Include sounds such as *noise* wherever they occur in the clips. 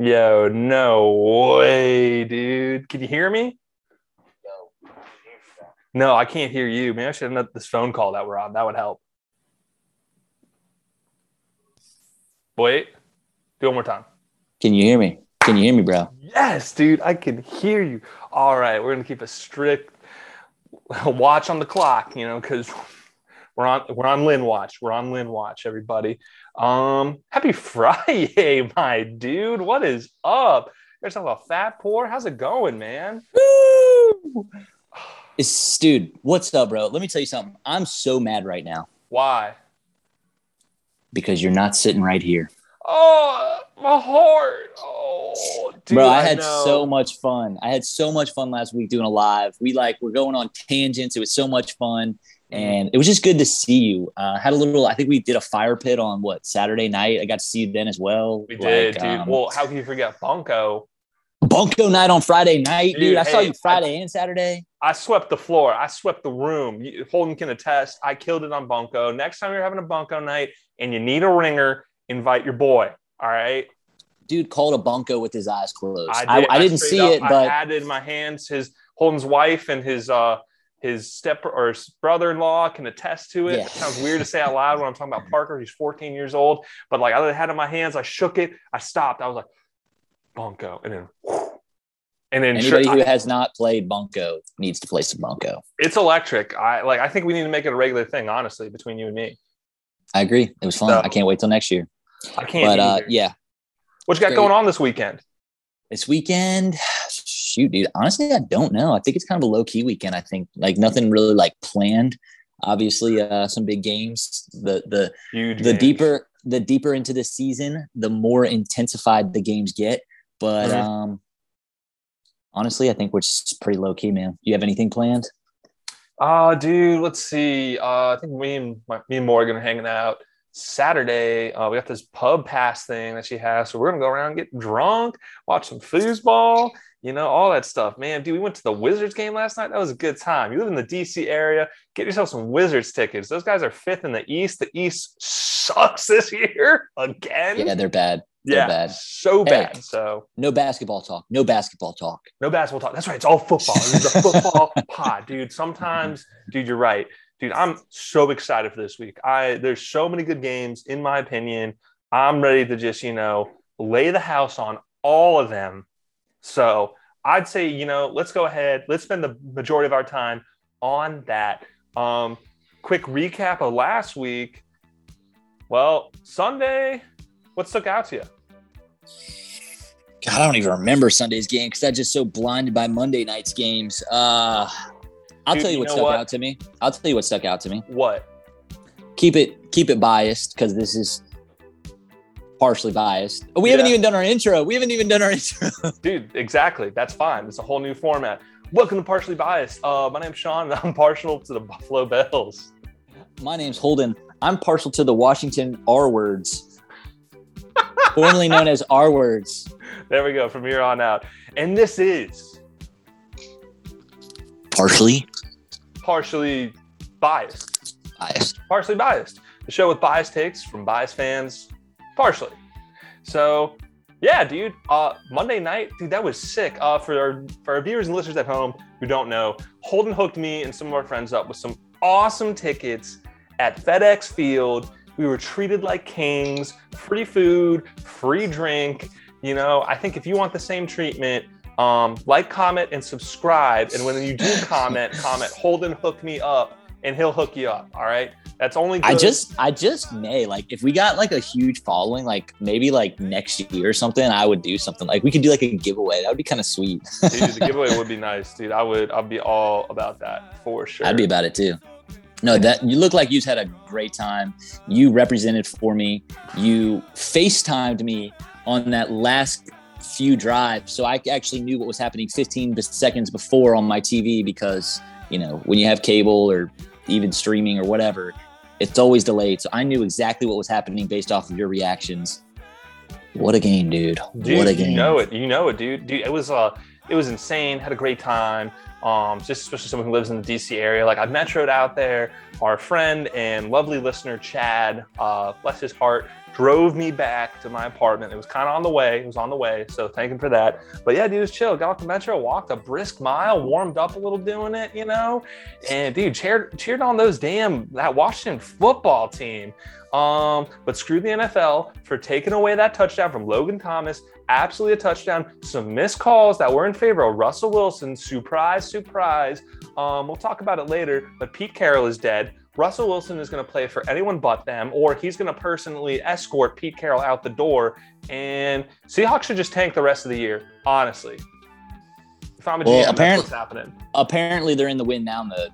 Yo, no way, dude. Can you hear me? No, I can't hear you. Maybe I should have this phone call that we're on. That would help. Wait, do one more time. Can you hear me? Can you hear me, bro? Yes, dude, I can hear you. All right, we're gonna keep a strict watch on the clock, you know, because we're on we're on Lynn watch. We're on Lynn watch, everybody. Um, happy *laughs* Friday, my dude. What is up? Talking about fat poor? How's it going, man? Woo! It's dude, what's up, bro? Let me tell you something. I'm so mad right now Why? because you're not sitting right here. Oh, my heart. Oh, dude, bro, I had know. so much fun. I had so much fun last week doing a live. We like we're going on tangents. It was so much fun. And it was just good to see you. Uh, had a little, I think we did a fire pit on what Saturday night. I got to see you then as well. We did, dude. um, well, how can you forget Bunko? Bunko night on Friday night, dude. Dude, I saw you Friday and Saturday. I swept the floor. I swept the room. You- Holden can attest. I killed it on Bunko. Next time you're having a Bunko night and you need a ringer, invite your boy. All right. Dude called a bunko with his eyes closed. I, I, did, I didn't see up- it, but I had in my hands. His Holden's wife and his uh his step or his brother-in-law can attest to it. Yeah. It sounds weird to say out loud when I'm talking about Parker. He's 14 years old, but like I had it in my hands. I shook it. I stopped. I was like, Bunko, and then. And then anybody sure, who I- has not played bunko needs to play some bunko. it's electric. I like. I think we need to make it a regular thing. Honestly, between you and me, I agree. It was fun. So- I can't wait till next year. I can't. But uh, yeah, what you got great. going on this weekend? this weekend, shoot, dude. Honestly, I don't know. I think it's kind of a low key weekend. I think like nothing really like planned. Obviously, uh, some big games. The the Huge. the games. deeper the deeper into the season, the more intensified the games get. But um, honestly, I think we're just pretty low key, man. You have anything planned? Uh, dude, let's see. Uh, I think me and my, me and Morgan are hanging out Saturday. Uh, we got this pub pass thing that she has, so we're gonna go around and get drunk, watch some foosball, you know, all that stuff. Man, dude, we went to the Wizards game last night. That was a good time. You live in the DC area, get yourself some Wizards tickets. Those guys are fifth in the East. The East sucks *laughs* this year again. Yeah, they're bad. They're Yeah, bad. so Hey. bad. So No basketball talk. No basketball talk. no basketball talk. That's right. It's all football. It's a football *laughs* pod, dude. Sometimes, dude, you're right. Dude, I'm so excited for this week. I there's so many good games, in my opinion. I'm ready to just, you know, lay the house on all of them. So I'd say, you know, let's go ahead. Let's spend the majority of our time on that. Um, quick recap of last week. Well, Sunday, what stuck out to you? God, I don't even remember Sunday's game because I'm just so blinded by Monday night's games. Uh, I'll Dude, tell you, you what stuck what? out to me. I'll tell you what stuck out to me. What? Keep it keep it biased because this is partially biased. We haven't even done our intro. We haven't even done our *laughs* intro. Dude, exactly. That's fine. It's a whole new format. Welcome to Partially Biased. Uh, my name's Sean, and *laughs* I'm partial to the Buffalo Bills. My name's Holden. I'm partial to the Washington R words, *laughs* formerly known as R words. There we go. From here on out, and this is Partially partially biased. biased. Partially biased. The show with biased takes from biased fans, partially. So, yeah, dude. Uh, Monday night, dude, that was sick. Uh, for our for our viewers and listeners at home who don't know, Holden hooked me and some of our friends up with some awesome tickets at FedEx Field. We were treated like kings, free food, free drink. You know, I think if you want the same treatment, um, like, comment, and subscribe. And when you do comment, comment Holden hooked me up, and he'll hook you up. All right, that's only. I just, I just may like if we got like a huge following, like maybe like next year or something, I would do something like we could do like a giveaway. That would be kind of sweet. dude, the *laughs* giveaway would be nice, dude. I would, I'd be all about that for sure. I'd be about it too. No, that you look like you've had a great time. You represented for me. You FaceTimed me on that last few drives, so I actually knew what was happening 15 seconds before on my TV because you know when you have cable or even streaming or whatever, it's always delayed. So I knew exactly what was happening based off of your reactions. What a game, dude! Dude, what a game! You know it. You know it, dude. Dude, it was uh it was insane. Had a great time. Um, just especially someone who lives in the DC area. Like I metroed out there. Our friend and lovely listener Chad, uh, bless his heart, drove me back to my apartment. It was kind of on the way. It was on the way. So thank him for that. But yeah, dude, was chill. Got off the metro, walked a brisk mile, warmed up a little doing it, you know? And dude, cheered, cheered on those damn, that Washington football team. Um, but screw the NFL for taking away that touchdown from Logan Thomas. Absolutely a touchdown. Some missed calls that were in favor of Russell Wilson. Surprise, surprise. Um, we'll talk about it later. But Pete Carroll is dead. Russell Wilson is going to play for anyone but them, or he's going to personally escort Pete Carroll out the door. And Seahawks should just tank the rest of the year, honestly. If I'm a Well, GM, apparent- that's what's happening. Apparently, they're in the win now mode.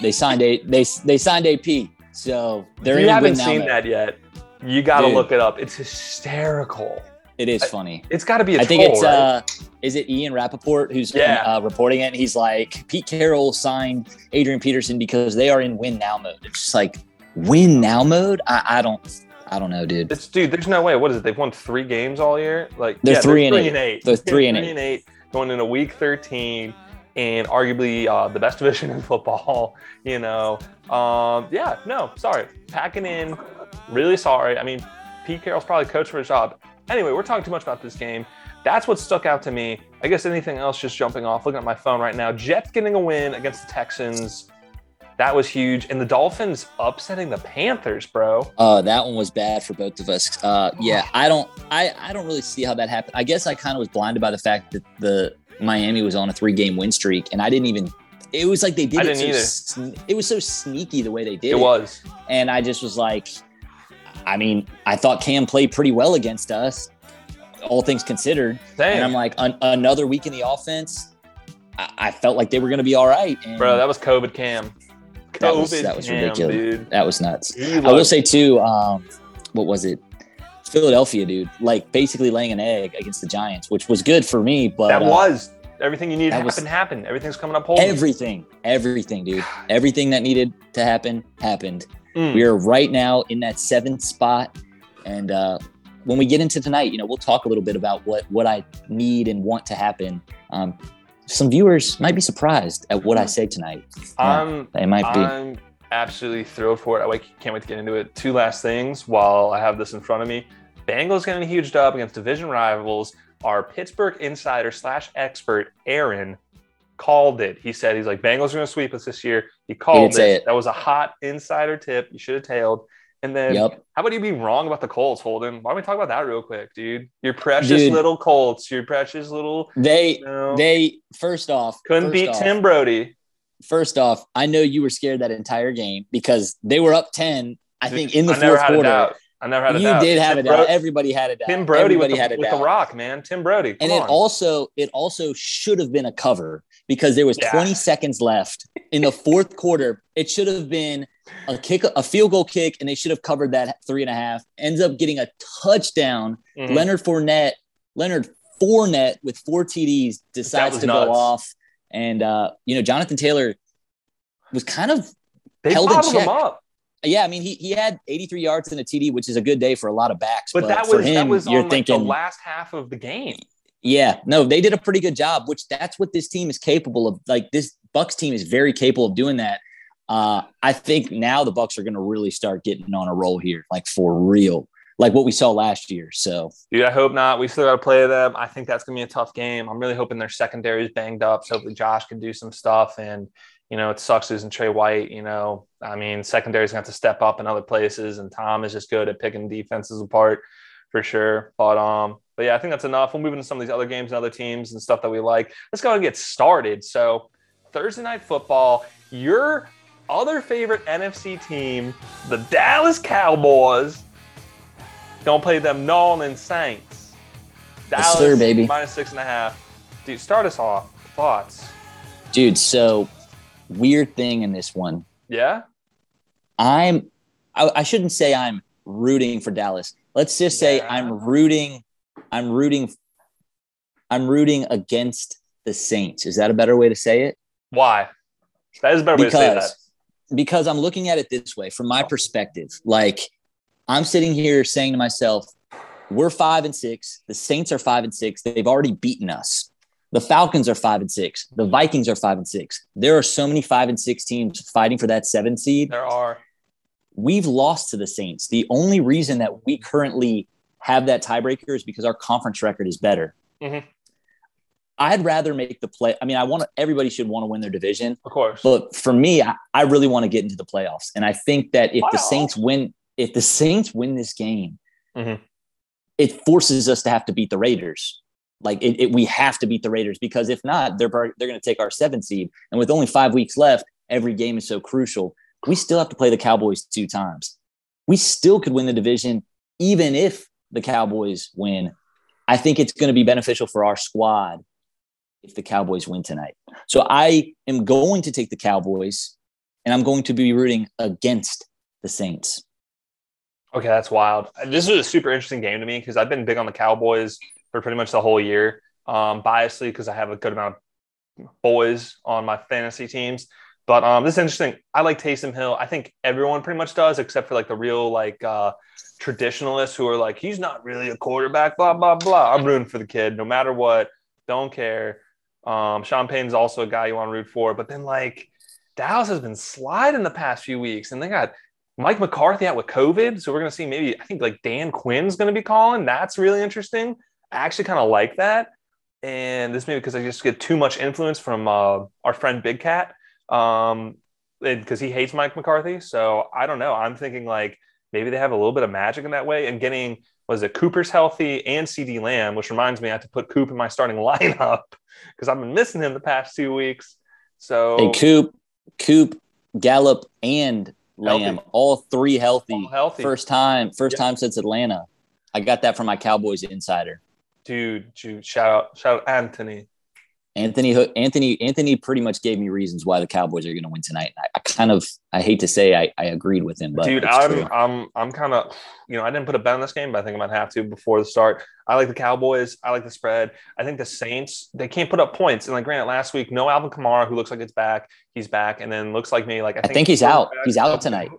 They signed a they they signed AP, so they're if in you haven't seen mode. that yet, you got to look it up. It's hysterical. It is funny. It's got to be a I think troll, it's right? uh is it Ian Rapoport who's Yeah. uh, reporting it? And he's like, Pete Carroll signed Adrian Peterson because they are in win now mode. It's just like win now mode. I, I don't I don't know, dude. It's dude. There's no way. What is it? They've won three games all year. Like They're yeah, three and eight. and eight. They're three and three and eight going into week 13 and arguably uh, the best *laughs* division in football. You know, um, yeah. No, sorry. Packing in. Really sorry. I mean, Pete Carroll's probably coach for a job. Anyway, we're talking too much about this game. That's what stuck out to me. I guess anything else just jumping off, looking at my phone right now. Jets getting a win against the Texans. That was huge. And the Dolphins upsetting the Panthers, bro. Uh, that one was bad for both of us. Uh, yeah, I don't, I, I don't really see how that happened. I guess I kind of was blinded by the fact that the Miami was on a three-game win streak, and I didn't even. It was like they did I it. didn't so sne- it was so sneaky the way they did It it, was. and I just was like, I mean, I thought Cam played pretty well against us, all things considered, Dang. and I'm like, an, another week in the offense. I, I felt like they were going to be all right, and Bro, that was COVID cam. COVID That was- that was cam, ridiculous. dude. that was nuts. I will say too, um, what was it? Philadelphia, dude, like basically laying an egg against the Giants, which was good for me. But that uh, was everything you needed to was- happen. Happened. Everything's coming up. Holden. everything, everything, dude, everything that needed to happen happened. Mm. We are right now in that seventh spot, and uh, when we get into tonight, you know, we'll talk a little bit about what what I need and want to happen. Um, some viewers might be surprised at what I say tonight. I'm They might be. I'm absolutely thrilled for it. I can't wait to get into it. Two last things while I have this in front of me. Bengals getting a huge dub against division rivals. Our Pittsburgh insider slash expert Aaron called it. He said he's like Bengals are going to sweep us this year. He called say it. it. That was a hot insider tip. You should have tailed. And then Yep. how about you be wrong about the Colts, Holden? Why don't we talk about that real quick, dude? Your precious Dude. little Colts. Your precious little. They You know, they first off couldn't first beat off, Tim Brody. First off, I know you were scared that entire game because they were up 10, I think, in the I fourth quarter. I never had a You doubt. did have Tim a doubt. Bro- Everybody had a doubt. Tim Brody with, Everybody the, had a with doubt. the rock, man. Tim Brody. and it on. also it also should have been a cover because there was Yeah. 20 seconds left in the fourth quarter. It should have been a kick, a field goal kick, and they should have covered that three and a half. Ends up getting a touchdown. Mhm. Leonard Fournette, Leonard Fournette with four TDs decides to nuts. go off, and uh, you know Jonathan Taylor was kind of they held in check. up. yeah. I mean he he had 83 yards and a TD, which is a good day for a lot of backs. But, that was him, that was you're on like, thinking the last half of the game. Yeah, no, they did a pretty good job, which that's what this team is capable of. Like this Bucks team is very capable of doing that. Uh, I think now the Bucks are going to really start getting on a roll here, like for real, like what we saw last year. So Dude, I hope not. We still got to play them. I think that's gonna be a tough game. I'm really hoping their secondary is banged up, so hopefully Josh can do some stuff. And you know, it sucks losing Tre White. You know, I mean, secondary's gonna have to step up in other places, and Tom is just good at picking defenses apart for sure. But um, but yeah, I think that's enough. We'll move into some of these other games and other teams and stuff that we like. Let's go and get started. So Thursday night football, your other favorite NFC team, the Dallas Cowboys, don't play them Nolan Saints. Yes, Dallas sir, baby. minus six and a half. Dude, start us off. Thoughts? dude, so weird thing in this one. Yeah. I'm I, I shouldn't say I'm rooting for Dallas. Let's just say Yeah. I'm rooting I'm rooting I'm rooting against the Saints. Is that a better way to say it? Why? That is a better way to say that. Because because I'm looking at it this way from my perspective. Like I'm sitting here saying to myself, we're 5 and 6, the Saints are 5 and 6. They've already beaten us. The Falcons are 5 and 6. The Vikings are 5 and 6. There are so many 5 and 6 teams fighting for that 7 seed There are. we've lost to the Saints. The only reason that we currently have that tiebreaker is because our conference record is better. Mhm. I'd rather make the play. I mean, I want to, everybody should want to win their division, Of course. but for me, I, I really want to get into the playoffs. And I think that if the Saints win, if the Saints win this game, Mhm. it forces us to have to beat the Raiders. Like it, it, we have to beat the Raiders because if not, they're they're going to take our seven seed. And with only five weeks left, every game is so crucial. We still have to play the Cowboys two times. We still could win the division even if the Cowboys win. I think it's going to be beneficial for our squad if the Cowboys win tonight. So I am going to take the Cowboys, and I'm going to be rooting against the Saints. Okay, that's wild. This is a super interesting game to me because I've been big on the Cowboys for pretty much the whole year. Um, biasly because I have a good amount of boys on my fantasy teams. But um, this is interesting. I like Taysom Hill. I think everyone pretty much does, except for like the real like uh, traditionalists who are like, he's not really a quarterback. Blah blah blah. I'm rooting for the kid, no matter what. Don't care. Um, Sean Payton's also a guy you want to root for. But then like Dallas has been sliding the past few weeks, and they got Mike McCarthy out with COVID. So we're to see maybe, I think like Dan Quinn's to be calling. That's really interesting. I actually kind of like that. And this maybe because I just get too much influence from uh, our friend Big Cat um, because he hates Mike McCarthy. So I don't know. I'm thinking like maybe they have a little bit of magic in that way and getting, was it Cooper's healthy and CeeDee Lamb, which reminds me I have to put Coop in my starting *laughs* lineup because I've been missing him the past two weeks. So Hey, Coop, Coop, Gallup, and Lamb, Healthy. all three healthy. all healthy. First time, first Yeah. time since Atlanta. I got that from my Cowboys insider. dude, dude, shout out, shout out Anthony. Anthony, Anthony, Anthony, pretty much gave me reasons why the Cowboys are going to win tonight. I, I kind of, I hate to say, I, I agreed with him, but Dude, I'm true. I'm I'm kind of you know I didn't put a bet on this game, but I think I might have to before the start. I like the Cowboys. I like the spread. I think the Saints they can't put up points. And like granted, last week no Alvin Kamara, who looks like it's back. He's back, and then looks like me like I I think, think he's out. He's out tonight.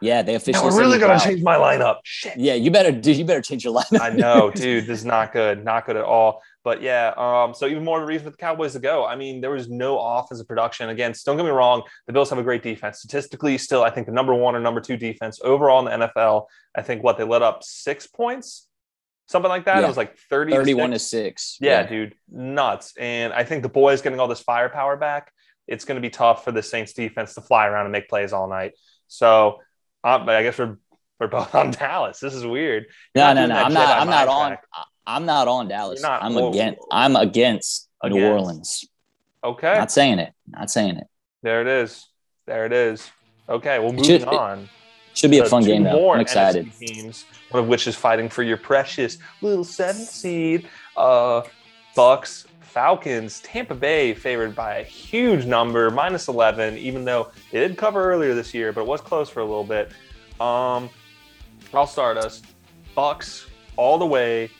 yeah, they officially. we're really gonna out. change my lineup. Shit. Yeah, you better, dude. You better change your *laughs* lineup. I know, dude. This is not good. Not good at all. But yeah, um, so even more of a reason for the Cowboys to go. I mean, there was no offensive production against. Don't get me wrong, the Bills have a great defense. Statistically, still, I think the number one or number two defense overall in the NFL. I think what they let up six points, something like that. Yeah. It was like thirty. Thirty-one to to six. yeah, dude, nuts. And I think the boys getting all this firepower back. It's going to be tough for the Saints defense to fly around and make plays all night. So, um, I guess we're we're both *laughs* on Dallas. This is weird. No, You're no, no. I'm not. I'm not mind on. I'm not on Dallas. Not- I'm whoa, against. whoa. I'm against New Orleans. Okay. Not saying it. Not saying it. There it is. There it is. Okay, well, moving should- on. Should be a fun game though. I'm excited. NFC teams, one of which is fighting for your precious little seventh seed. Uh, Bucks, Falcons, Tampa Bay favored by a huge number, minus 11, even though they did cover earlier this year, but it was close for a little bit. Um, I'll start us. Bucks all the way.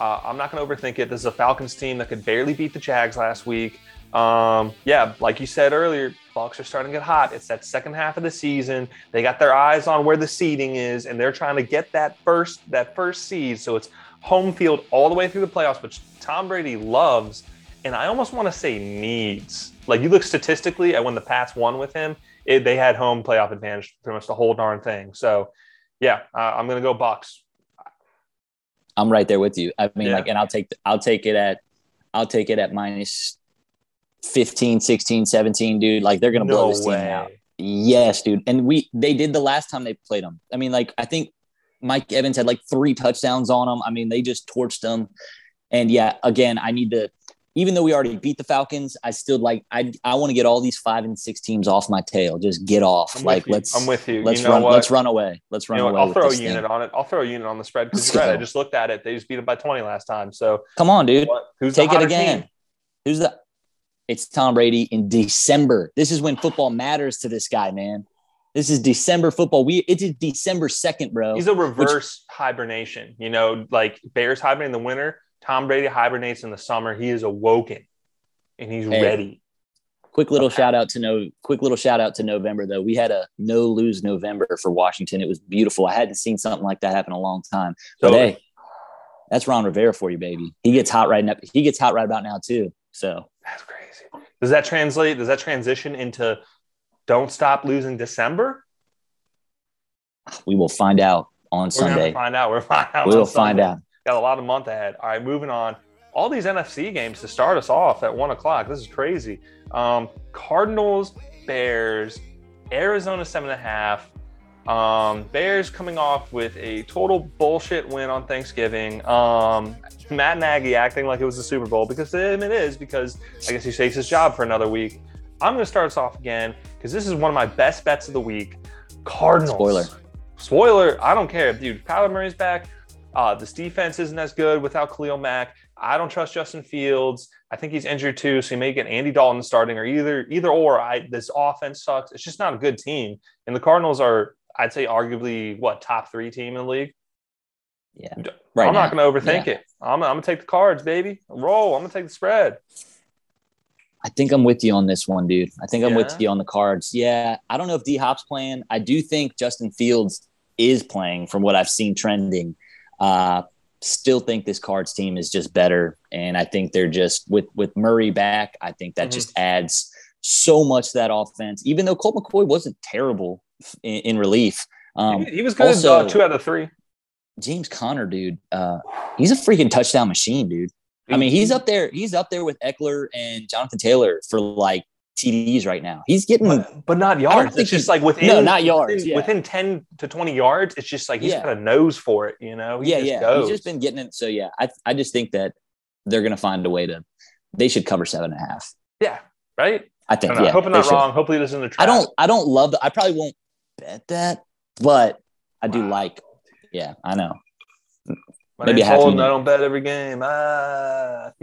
Uh, I'm not going to overthink it. This is a Falcons team that could barely beat the Jags last week. Um, yeah, like you said earlier, Bucks are starting to get hot. It's that second half of the season. They got their eyes on where the seeding is, and they're trying to get that first that first seed. So it's home field all the way through the playoffs, which Tom Brady loves, and I almost want to say needs. Like you look statistically at when the Pats won with him, it, they had home playoff advantage pretty much the whole darn thing. So yeah, uh, I'm gonna go Bucks. I'm right there with you. I mean, Yeah. like, and I'll take I'll take it at I'll take it at minus 15, 16, 17, dude. Like they're gonna blow this team out. Yes, dude. And we they did the last time they played them. I mean, like I think Mike Evans had like three touchdowns on them. I mean, they just torched them. And yeah, again, I need to. Even though we already beat the Falcons, I still like I I want to get all these five and six teams off my tail. Just get off. I'm like let's I'm with you. let's you know run what? let's run away. Let's You run know away. I'll throw a unit thing. on it. I'll throw a unit on the spread because right. I just looked at it. They just beat it by 20 last time. So Come on, dude. what? Who's Take it again. team? Who's the? It's Tom Brady in December. This is when football matters to this guy, man. This is December football. We it is December second, bro. He's a reverse hibernation. You know, like Bears hibernate in the winter. Tom Brady hibernates in the summer. He is awoken, and he's Hey. ready. quick little shout out to no. Quick little shout out to November though. We had a no lose November for Washington. It was beautiful. I hadn't seen something like that happen in a long time. But hey, that's Ron Rivera for you, baby. He gets hot right now. He gets hot right about now too. So that's crazy. Does that translate? Does that transition into don't stop losing December? We will find out on We're Sunday. find out. We're find out. We'll find Sunday. out. Got a lot of month ahead. All right, moving on. All these NFC games to start us off at one o'clock. This is crazy. Um, Cardinals, Bears, Arizona seven and a half. Um, Bears coming off with a total bullshit win on Thanksgiving. Um, Matt Nagy acting like it was the Super Bowl because to him it is because I guess he takes his job for another week. I'm going to start us off again because this is one of my best bets of the week. Cardinals. Spoiler. Spoiler. I don't care, dude. Kyler Murray's back. Uh, this defense isn't as good without Khalil Mack. I don't trust Justin Fields. I think he's injured too, so you may get Andy Dalton starting, or either either or. I this offense sucks. It's just not a good team, and the Cardinals are, I'd say, arguably what top three team in the league. Yeah. right I'm Right not going to overthink Yeah. it. I'm, I'm going to take the cards, baby. Roll. I'm going to take the spread. I think I'm with you on this one, dude. I think I'm with you on the cards. Yeah. I don't know if D Hop's playing. I do think Justin Fields is playing from what I've seen trending. Uh, still think this cards team is just better. And I think they're just with with Murray back, I think that Mhm. just adds so much to that offense, even though Colt McCoy wasn't terrible in, in relief. Um, he, he was good. also- uh, two out of three. James Conner, dude, uh, he's a freaking touchdown machine, dude. I mean, he's up there. He's up there with Ekeler and Jonathan Taylor for like TDs right now. He's getting but, but not yards. It's just like within no, not yards. within, Yeah, within 10 to 20 yards. It's just like he's Yeah. got a nose for it, you know? He yeah, yeah. goes. He's just been getting it. So yeah, I I just think that they're gonna find a way to. They should cover seven and a half. yeah, right? I I think. don't. Yeah, I hope I'm not should. wrong. Hopefully this isn't a trap. I don't. I don't love that. I probably won't bet that, but I do Wow. like. Yeah, I know. My maybe half. I don't bet every game. Ah. *laughs*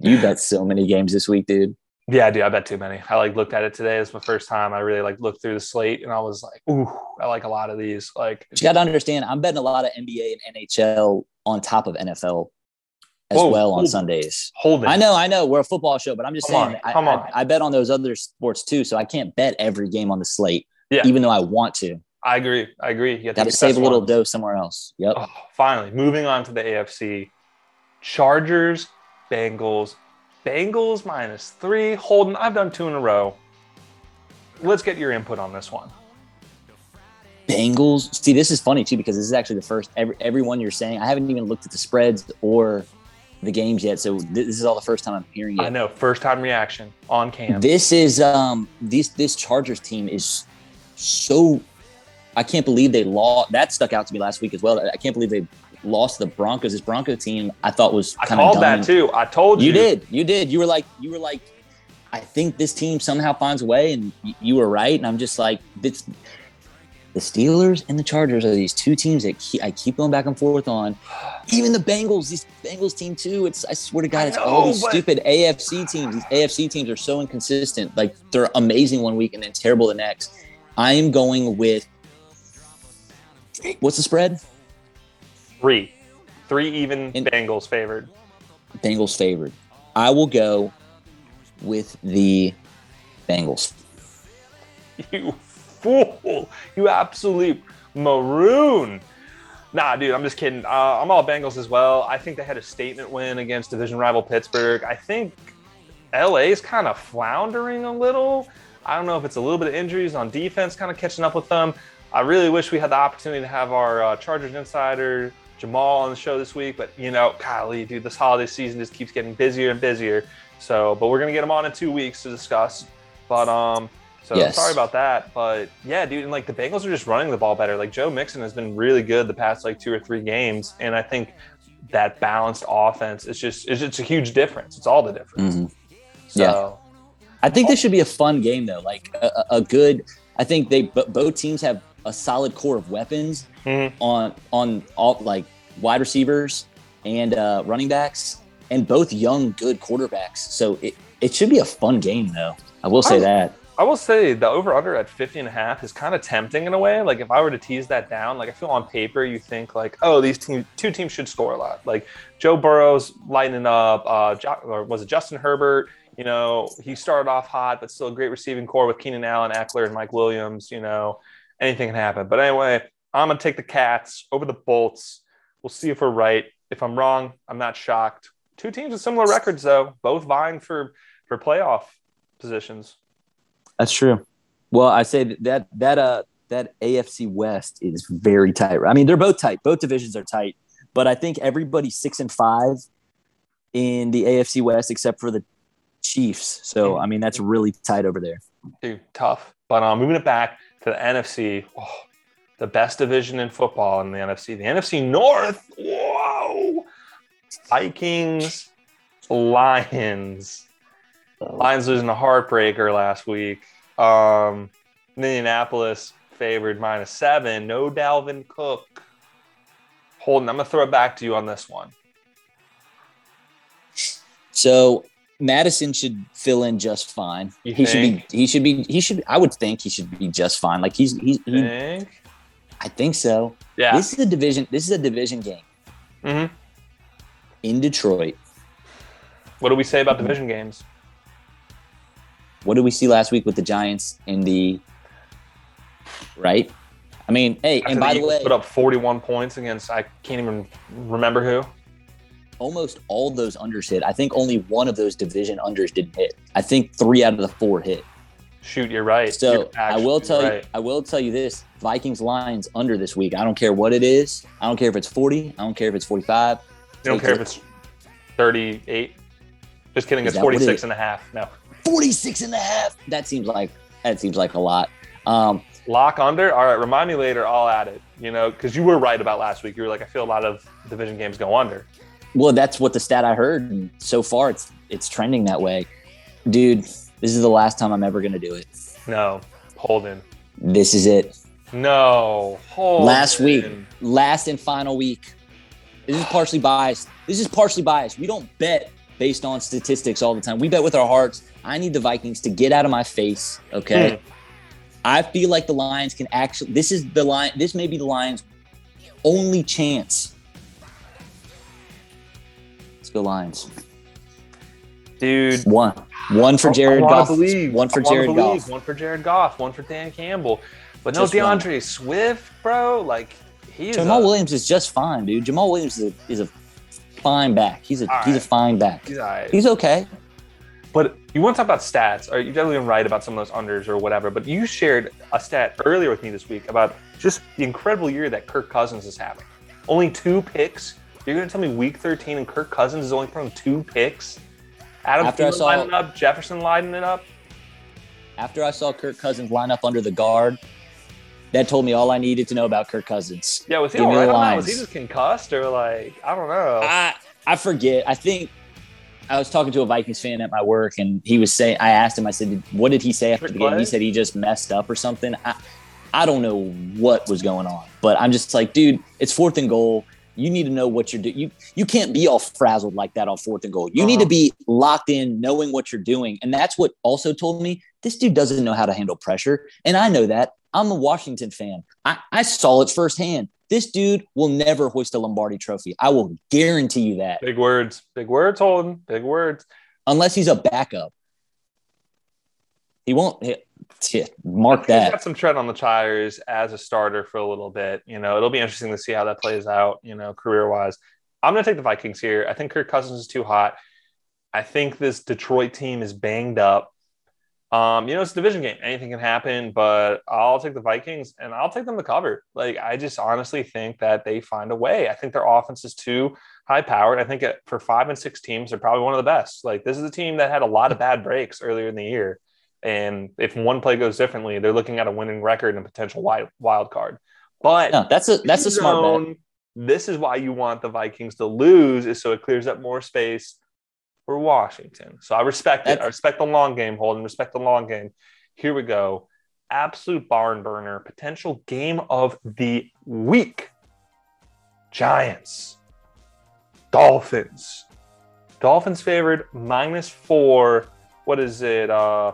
You bet so many games this week, dude. Yeah, dude, I bet too many. I like looked at it today. It's my first time. I really like looked through the slate and I was like, ooh, I like a lot of these. Like, you got to understand, I'm betting a lot of NBA and NHL on top of NFL as Whoa, well on whoa. Sundays. Holden. I know, I know, we're a football show, but I'm just Come saying, on, I, come I- on. I, bet on those other sports too, so I can't bet every game on the slate, Yeah. even though I want to. I agree. I agree. You have Got to get save a little ones. dough somewhere else. Yep. Oh, finally, moving on to the AFC. Chargers, Bengals. Bengals minus three. Holden, I've done two in a row. Let's get your input on this one. Bengals. See, this is funny too because this is actually the first every everyone you're saying. I haven't even looked at the spreads or the games yet, so th- this is all the first time I'm hearing it. I know, first time reaction on cam. This is um this this Chargers team is so I can't believe they lost. That stuck out to me last week as well. I can't believe they lost the Broncos. This Bronco team I thought was I kind of called that too. I told you. You did. You did. You were like you were like I think this team somehow finds a way and y- you were right and I'm just like this the Steelers and the Chargers are these two teams that keep, I keep going back and forth on. *sighs* Even the Bengals, these Bengals team too. It's I swear to God, it's all these but- stupid AFC teams. These AFC teams are so inconsistent. Like they're amazing one week and then terrible the next. I am going with what's the spread? Three. Three even In- Bengals favored. Bengals favored. I will go with the Bengals. *laughs* You fool. You absolute maroon. Nah, dude, I'm just kidding. Uh, I'm all Bengals as well. I think they had a statement win against division rival Pittsburgh. I think LA is kind of floundering a little. I don't know if it's a little bit of injuries on defense kind of catching up with them. I really wish we had the opportunity to have our uh, Chargers insider Jamal on the show this week, but you know, golly, dude, this holiday season just keeps getting busier and busier. So, but we're gonna get him on in two weeks to discuss. But um, so Yes. sorry about that. But yeah, dude, and like the Bengals are just running the ball better. Like Joe Mixon has been really good the past like two or three games, and I think that balanced offense is just it's just a huge difference. It's all the difference. Mhm. So, Yeah. I think this should be a fun game though. Like a, a good. I think they both teams have a solid core of weapons Mhm. on on all like wide receivers and uh, running backs, and both young good quarterbacks. So it it should be a fun game though. I will say Oh. that. I will say the over under at 50 and a half is kind of tempting in a way. Like if I were to tease that down, like I feel on paper, you think like, oh, these team, two teams should score a lot. Like Joe Burrow's lighting up, uh, Jo- or was it Justin Herbert? You know, he started off hot, but still a great receiving core with Keenan Allen, Ekeler, and Mike Williams. You know, anything can happen. But anyway, I'm gonna take the Cats over the Bolts. We'll see if we're right. If I'm wrong, I'm not shocked. Two teams with similar records though, both vying for for playoff positions. That's true. Well, I say that that, that uh that AFC West is very tight. I mean, they're both tight. Both divisions are tight, but I think everybody's six and five in the AFC West except for the Chiefs. So I mean, that's really tight over there. Dude, tough. But um, moving it back to the NFC, oh, the best division in football in the NFC, the NFC North. Whoa! Vikings, Lions. Lions losing a heartbreaker last week. Um, Indianapolis favored minus seven. No Dalvin Cook. Holden, I'm gonna throw it back to you on this one. So Mattison should fill in just fine. You he think? should be. He should be. He should. I would think he should be just fine. Like he's. He's. He, Think? I think so. Yeah. This is a division. This is a division game Mhm. in Detroit. What do we say about division games? What did we see last week with the Giants in the right? I mean, hey, After and by the Eagles way, put up 41 points against I can't even remember who. Almost all those unders hit. I think only one of those division unders didn't hit. I think three out of the four hit. Shoot, you're right. So You're I will tell you, right. I will tell you this: Vikings lines under this week. I don't care what it is. I don't care if it's forty. I don't care if it's forty-five. You don't Take care if it's 38. Just kidding. Is It's that what it 46 and a half. No. 46 and a half. That seems like that seems like a lot. Um, Lock under. All right. Remind me later. I'll add it. You know, because you were right about last week. You were like, I feel a lot of division games go under. Well, that's what the stat I heard, and so far it's it's trending that way, dude. This is the last time I'm ever gonna do it. No. Holden. This is it. No. Holden. Last week, last and final week. This is partially biased. This is partially biased. We don't bet based on statistics all the time. We bet with our hearts. I need the Vikings to get out of my face. Okay. Hmm. I feel like the Lions can actually. This is the line. This may be the Lions' only chance. Let's go Lions. Dude. One, one for Jared I wanna Goff. Believe. One for I Jared believe. Goff. One for Jared Goff. One for Dan Campbell. But no Just one. DeAndre Swift, bro. Like he's Jamaal a, Williams is just fine, dude. Jamaal Williams is a, is a fine back. He's a All he's a fine back. He's all right. He's okay. But you want to talk about stats, or you're definitely right about some of those unders or whatever. But you shared a stat earlier with me this week about just the incredible year that Kirk Cousins is having. Only two picks. You're going to tell me Week 13 and Kirk Cousins is only throwing two picks. Adam After I Thielen saw- lining up, Jefferson lining it up. After I saw Kirk Cousins line up under the guard, that told me all I needed to know about Kirk Cousins. Yeah, was he all right the? Was he just concussed or like I don't know? I I forget. I think I was talking to a Vikings fan at my work, and he was saying. I asked him. I said, "What did he say after Quick the game?" play? He said he just messed up or something. I I don't know what was going on, but I'm just like, dude, it's fourth and goal. You need to know what you're doing. You you can't be all frazzled like that on fourth and goal. You need to Uh-huh. be locked in, knowing what you're doing, and that's what also told me this dude doesn't know how to handle pressure, and I know that. I'm a Washington fan. I, I saw it firsthand. This dude will never hoist a Lombardi trophy. I will guarantee you that Big words, big words, Holden. Big words. unless he's a backup. He won't shit, Mark He's that. got some tread on the tires as a starter for a little bit. You know, it'll be interesting to see how that plays out. You know, career wise. I'm going to take the Vikings here. I think Kirk Cousins is too hot. I think this Detroit team is banged up. Um, you know, it's a division game. Anything can happen, but I'll take the Vikings and I'll take them to cover. Like, I just honestly think that they find a way. I think their offense is too high powered. I think it, for five and six teams, they're probably one of the best. Like, this is a team that had a lot of bad breaks earlier in the year. And if one play goes differently, they're looking at a winning record and a potential wild, wild card. But No, that's a that's a smart bet. This is why you want the Vikings to lose, is so it clears up more space for Washington. So I respect it. I respect the long game, Holden. Respect the long game. Here we go. Absolute barn burner. Potential game of the week. Giants. Dolphins. Dolphins favored minus four. What is it? Uh,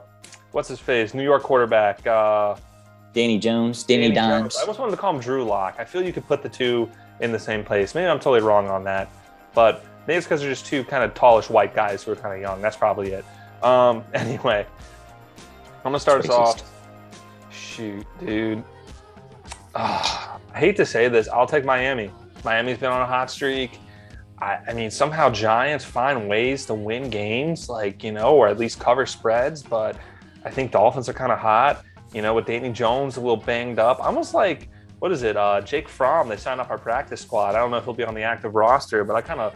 what's his face? New York quarterback. Uh, Danny Jones, Danny, Danny Dimes. Jones. I almost wanted to call him Drew Lock. I feel you could put the two in the same place. Maybe I'm totally wrong on that, but maybe it's because they're just two kind of tallish white guys who are kind of young. That's probably it. Um, *laughs* anyway, I'm gonna start us off. Shoot, dude. Ah, I hate to say this. I'll take Miami. Miami's been on a hot streak. I, I mean, somehow Giants find ways to win games, like you know, or at least cover spreads. But I think Dolphins are kind of hot. You know, with Danny Jones a little banged up, almost like what is it? Uh, Jake Fromm. They signed up our practice squad. I don't know if he'll be on the active roster, but I kind of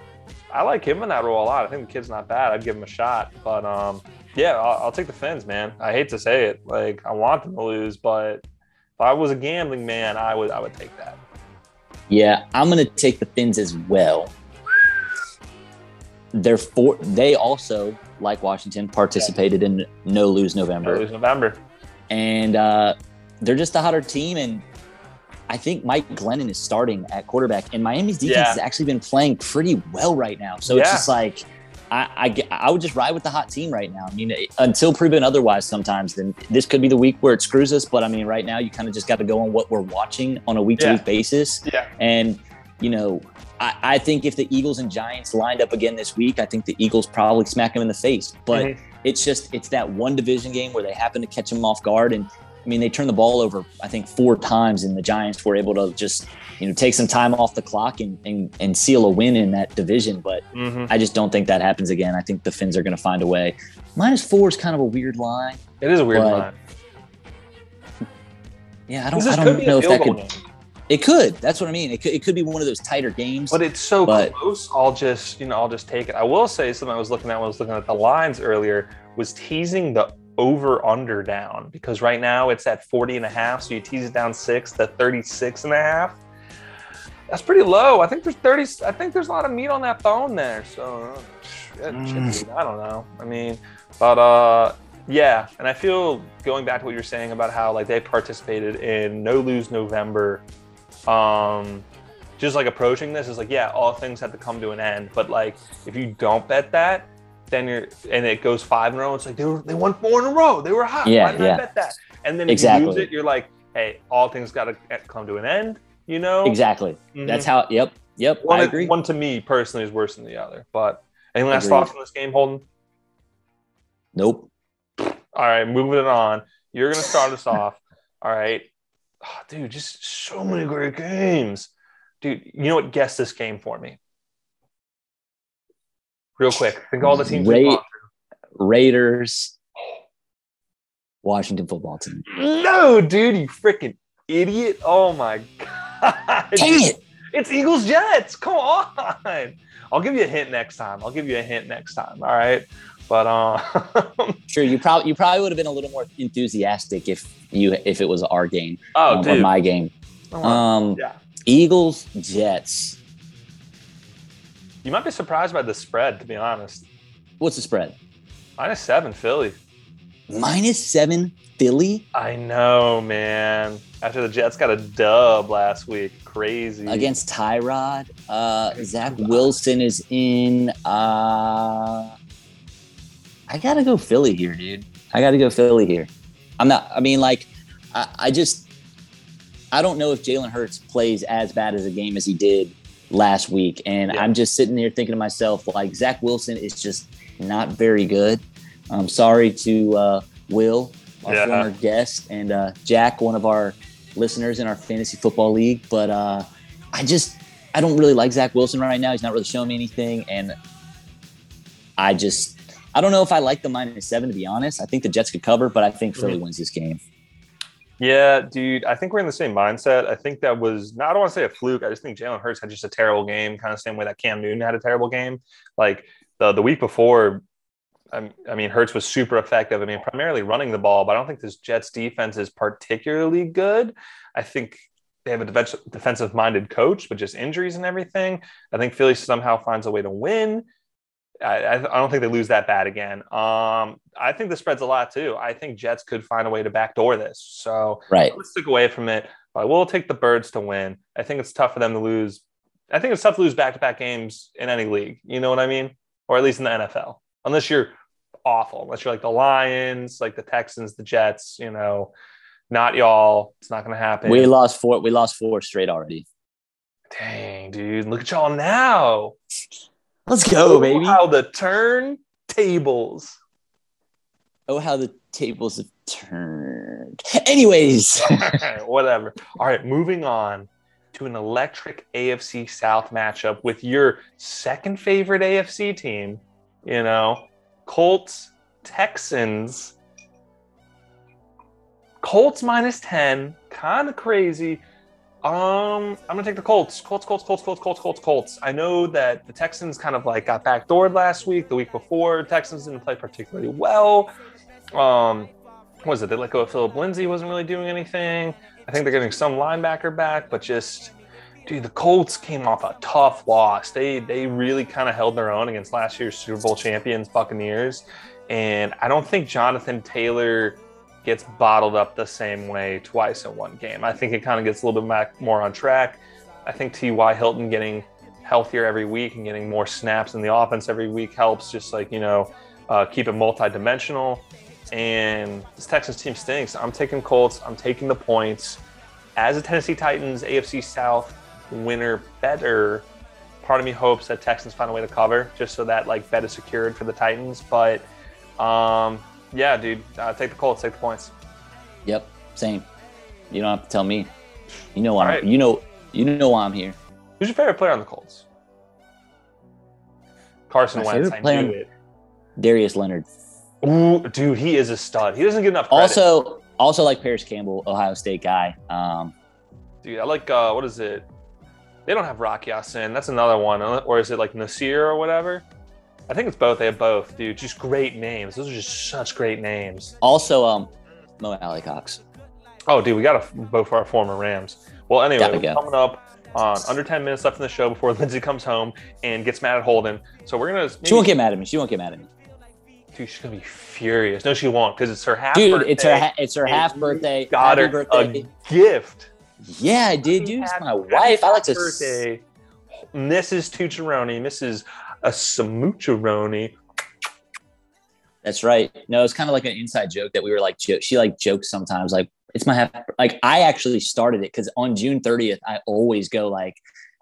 I like him in that role a lot. I think the kid's not bad. I'd give him a shot. But um, yeah, I'll, I'll take the Fins, man. I hate to say it, like I want them to lose, but if I was a gambling man, I would I would take that. Yeah, I'm gonna take the Fins as well. They're for they also, like Washington, participated in No Lose November. No lose November. And uh, they're just a hotter team. And I think Mike Glennon is starting at quarterback. And Miami's defense Yeah. has actually been playing pretty well right now. So it's just like I, I I would just ride with the hot team right now. I mean, until proven otherwise, sometimes then this could be the week where it screws us. But I mean, right now you kind of just got to go on what we're watching on a week to week basis. Yeah. And, you know, I, I think if the Eagles and Giants lined up again this week, I think the Eagles probably smack them in the face. But Mhm. it's just, it's that one division game where they happen to catch them off guard. And I mean, they turned the ball over, I think, four times, and the Giants were able to just, you know, take some time off the clock and, and, and seal a win in that division. But Mhm. I just don't think that happens again. I think the Fins are going to find a way. Minus four is kind of a weird line. It is a weird line. Yeah, I don't, I don't know if that could. game. It could. That's what I mean. It could, it could be one of those tighter games. But it's so But- close. I'll just, you know, I'll just take it. I will say something I was looking at when I was looking at the lines earlier was teasing the over under down because right now it's at 40 and a half. So you tease it down six to 36 and a half. That's pretty low. I think there's 30, I think there's a lot of meat on that bone there. So uh, shit, Mm. I don't know. I mean, but uh, yeah. And I feel going back to what you're saying about how like they participated in No Lose November um just like approaching this is like yeah all things have to come to an end but like if you don't bet that then you're and it goes five in a row it's like they, were, they won four in a row they were hot Yeah, why did yeah. i bet that and then if you lose Exactly. it you're like hey all things got to come to an end you know exactly. Mhm. That's how. Yep. Yep. one, I agree. one to me personally is worse than the other but any last Agreed. thoughts on this game holden nope. all right moving it on you're gonna start us *laughs* off all right Ah, dude just so many great games. Dude you know what guess this game for me? Real quick think all the teams Ra- Raiders, Washington football team. no dude you freaking idiot. Oh my god. Dang it! it's eagles jets. Come on. I'll give you a hint next time. I'll give you a hint next time. All right but *laughs* uh Sure, you probably you probably would have been a little more enthusiastic if you if it was our game oh um, or my game. Come. Um, yeah Eagles, Jets. you might be surprised by the spread to be honest What's the spread? minus seven philly Minus seven, Philly I know, man. After the Jets got a dub last week, crazy. against Tyrod. Uh, Zach Wilson is in. Uh, I gotta go Philly here, dude. I gotta go Philly here. I'm not. I mean, like, I, I just. I don't know if Jalen Hurts plays as bad as a game as he did last week, and Yeah. I'm just sitting there thinking to myself, like, Zach Wilson is just not very good. I'm sorry to uh, Will, our Yeah. former guest, and uh, Jack, one of our listeners in our fantasy football league, but uh, I just I don't really like Zach Wilson right now. He's not really showing me anything, and I just I don't know if I like the minus seven to be honest. I think the Jets could cover, but I think Philly Mm-hmm. wins this game. yeah, dude. I think we're in the same mindset. I think that was not. I don't want to say a fluke. I just think Jalen Hurts had just a terrible game, kind of same way that Cam Newton had a terrible game. Like the the week before, I, I mean, Hurts was super effective. I mean, primarily running the ball, but I don't think this Jets defense is particularly good. I think they have a defensive defensive minded coach, but just injuries and everything. I think Philly somehow finds a way to win. I, I don't think they lose that bad again. Um, I think the spread's a lot too. I think Jets could find a way to backdoor this. So Right. let's stick away from it. I will take the Birds to win. I think it's tough for them to lose. I think it's tough to lose back to back games in any league. You know what I mean? Or at least in the NFL, unless you're awful, unless you're like the Lions, like the Texans, the Jets. You know, not y'all. It's not going to happen. We lost four. We lost four straight already. Dang, dude, look at y'all now. Let's go, oh, baby. How the turn tables. Oh, how the tables have turned. Anyways, *laughs* Whatever. All right, moving on to an electric AFC South matchup with your second favorite AFC team, you know, Colts, Texans. Colts minus 10, kind of crazy. Um, I'm gonna take the Colts. Colts, Colts, Colts, Colts, Colts, Colts, Colts. I know that the Texans kind of like got backdoored last week. The week before, Texans didn't play particularly well. Um, was it? They let go of Phillip Lindsay, wasn't really doing anything. I think they're getting some linebacker back, but just dude, the Colts came off a tough loss. They they really kind of held their own against last year's Super Bowl champions, Buccaneers. And I don't think Jonathan Taylor gets bottled up the same way twice in one game. I think it kind of gets a little bit back, more on track. I think T.Y. Hilton getting healthier every week and getting more snaps in the offense every week helps just like, you know, uh, keep it multi-dimensional. And this Texas team stinks. I'm taking Colts. I'm taking the points. As a Tennessee Titans AFC South winner better, part of me hopes that Texans find a way to cover just so that like bet is secured for the Titans. But um, yeah, dude, uh, take the Colts, take the points. Yep, same. You don't have to tell me. You know why. Right. You know. You know why I'm here. Who's your favorite player on the Colts? Carson My Wentz. I knew it. Darius Leonard. Ooh, dude, he is a stud. He doesn't get enough. Credit. Also, also like Parris Campbell, Ohio State guy. Um, dude, I like uh, what is it? They don't have Rock Ya-Sin. That's another one, or is it like Nasir or whatever? I think it's both. They have both, dude. Just great names. Those are just such great names. Also, um, Mo Alie-Cox. Oh, dude, we got to vote for our former Rams. Well, anyway, go. coming up on under 10 minutes left in the show before *laughs* Lindsay comes home and gets mad at Holden. So we're gonna. She won't get mad at me. She won't get mad at me. Dude, she's gonna be furious. No, she won't, because it's her half. Dude, birthday, it's her. Ha- it's her half birthday. Got Happy her birthday. a gift. Yeah, dude. Dude, it's my wife. I like to. Birthday, Mrs. Tucciaroni, Mrs. A Samucciaroni that's right. No, it's kind of like an inside joke that we were like, jo- she like jokes sometimes, like, it's my half. Like, I actually started it because on June 30th, I always go like,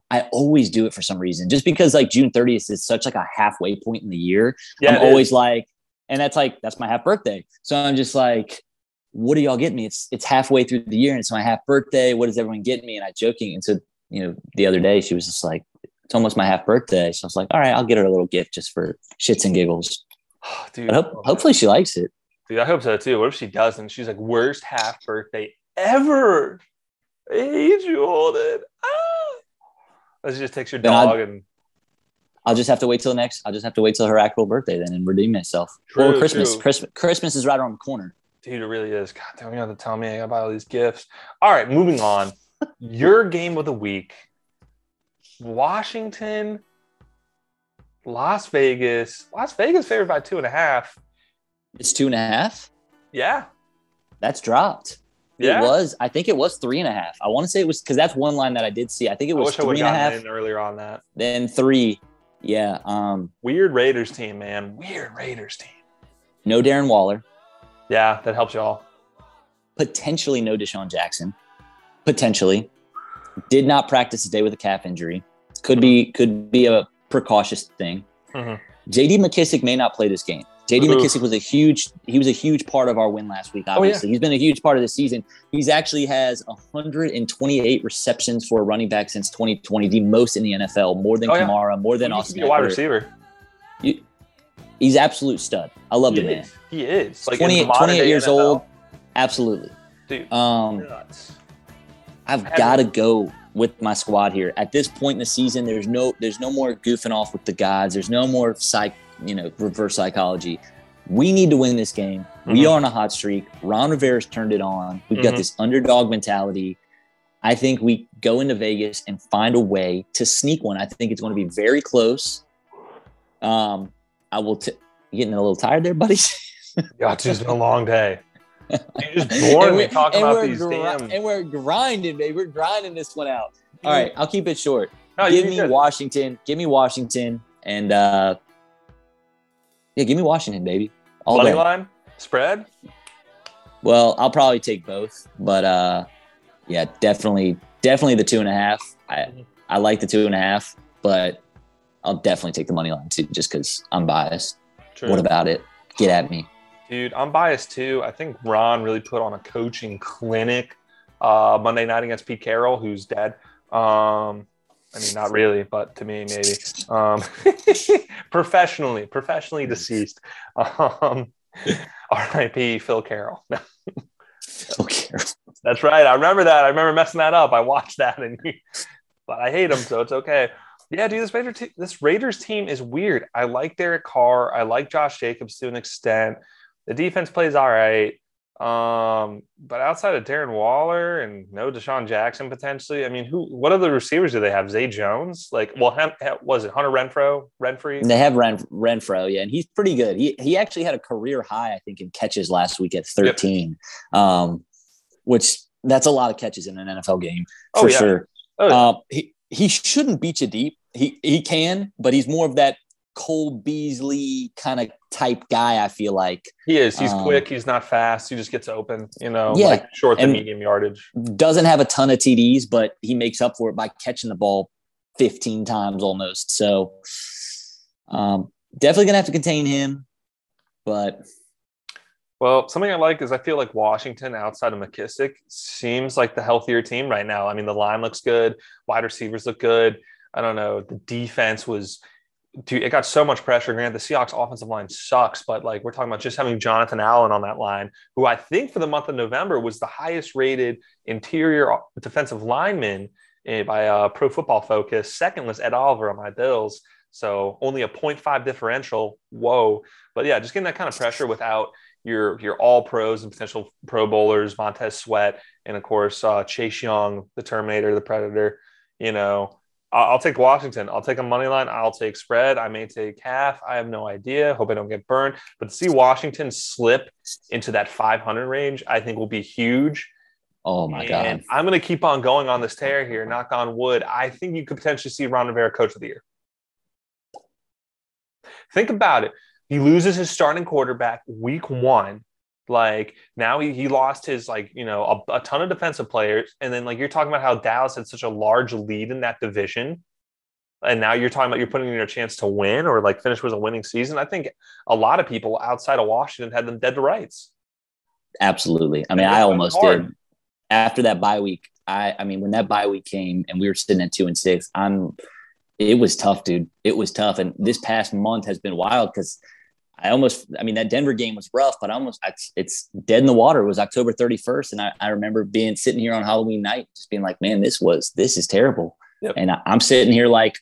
I always do it for some reason, just because like June 30th is such like a halfway point in the year. Yeah, I'm always is. like, and that's like, that's my half birthday. So I'm just like, what do y'all get me? It's, it's halfway through the year and it's my half birthday. What does everyone get me? And I joking. And so, you know, the other day she was just like, it's almost my half birthday. So I was like, all right, I'll get her a little gift just for shits and giggles. *sighs* Dude, hope, hopefully she likes it. Dude, I hope so too. What if she doesn't? She's like, worst half birthday ever. I hate you, Holden. Ah. Let's just take your dog and I'll just have to wait till next. I'll just have to wait till her actual birthday then and redeem myself. True, well, Christmas, true. Christmas, Christmas is right around the corner. Dude, it really is. God damn, you have to tell me I gotta buy all these gifts. All right, moving on. *laughs* Your game of the week. Washington Las Vegas. Las Vegas favored by two and a half. It's two and a half. Yeah, that's dropped. Yeah. It was. I think it was three and a half. I want to say it was because that's one line that I did see. I think it was three and a half earlier on that. Then three. Yeah. Um. Weird Raiders team, man. Weird Raiders team. No Darren Waller. Yeah, that helps y'all. Potentially no DeSean Jackson. Potentially. Did not practice today with a calf injury. Could be could be a precautious thing. Mm-hmm. JD McKissic may not play this game. JD Ooh. McKissic was a huge he was a huge part of our win last week. Obviously, oh, yeah. he's been a huge part of the season. He's actually has 128 receptions for a running back since 2020, the most in the NFL, more than oh, Kamara, more than he Austin. a wide receiver. You, he's absolute stud. I love he the man. He is like 28, 28 years NFL. old. Absolutely, dude. Um, nuts. I've got to go with my squad here. At this point in the season, there's no there's no more goofing off with the gods. There's no more psych, you know, reverse psychology. We need to win this game. Mm-hmm. We are on a hot streak. Ron Rivera's turned it on. We've mm-hmm. got this underdog mentality. I think we go into Vegas and find a way to sneak one. I think it's going to be very close. Um, I will. T- getting a little tired there, buddy. *laughs* yeah, it's just been a long day. *laughs* You just bored me talking about these gr- damn. And we're grinding, baby. We're grinding this one out. All right, I'll keep it short. No, give me good. Washington. Give me Washington, and uh yeah, give me Washington, baby. All Money day. line spread. Well, I'll probably take both, but uh yeah, definitely, definitely the two and a half. I. I like the two and a half, but I'll definitely take the money line too, just because I'm biased. True. What about it? Get at me. Dude, I'm biased too. I think Ron really put on a coaching clinic uh, Monday night against Pete Carroll, who's dead. Um, I mean, not really, but to me, maybe. Um, *laughs* professionally, professionally deceased. Um, *laughs* R.I.P. Phil Carroll. *laughs* Phil Carroll. That's right. I remember that. I remember messing that up. I watched that, and but I hate him, so it's okay. Yeah, dude, this Raiders, this Raiders team is weird. I like Derek Carr. I like Josh Jacobs to an extent. The defense plays all right. Um, but outside of Darren Waller and no DeSean Jackson potentially, I mean, who? What other receivers do they have? Zay Jones, like, well, was it Hunter Renfrow? Renfrey? They have Ren, Renfrow, yeah, and he's pretty good. He he actually had a career high, I think, in catches last week at thirteen, yep. um, which that's a lot of catches in an NFL game oh, for oh, yeah. sure. Oh, yeah. Um, he he shouldn't beat you deep. He he can, but he's more of that Cole Beasley kind of type guy. I feel like he is. He's um, quick. He's not fast. He just gets open. You know, yeah, like short to medium yardage. Doesn't have a ton of TDs, but he makes up for it by catching the ball 15 times almost. So um, definitely gonna have to contain him. But well, something I like is I feel like Washington outside of McKissic seems like the healthier team right now. I mean, the line looks good, wide receivers look good. I don't know. The defense was dude, it got so much pressure. Grant, the Seahawks offensive line sucks, but like we're talking about just having Jonathan Allen on that line, who I think for the month of November was the highest rated interior defensive lineman eh, by uh, Pro Football Focus. Second was Ed Oliver on my Bills. So only a 0.5 differential. Whoa. But yeah, just getting that kind of pressure without your your all pros and potential pro bowlers, Montez Sweat, and of course uh, Chase Young, the Terminator, the Predator. You know, I'll take Washington. I'll take a money line. I'll take spread. I may take half. I have no idea. Hope I don't get burned. But to see Washington slip into that 500 range, I think will be huge. Oh my and God. I'm going to keep on going on this tear here, knock on wood. I think you could potentially see Ron Rivera coach of the year. Think about it. He loses his starting quarterback week one like now he, he lost his like you know a, a, ton of defensive players, and then like you're talking about how Dallas had such a large lead in that division, and now you're talking about you're putting in a chance to win or like finish with a winning season. I think a lot of people outside of Washington had them dead to rights. Absolutely. I mean, I almost did after that bye week. I I mean, when that bye week came and we were sitting at two and six, I'm. It was tough, dude. It was tough, and this past month has been wild because I almost, I mean, that Denver game was rough, but I almost it's dead in the water. It was October 31st. And I, I remember being sitting here on Halloween night, just being like, man, this was, this is terrible. Yep. And I, I'm sitting here like,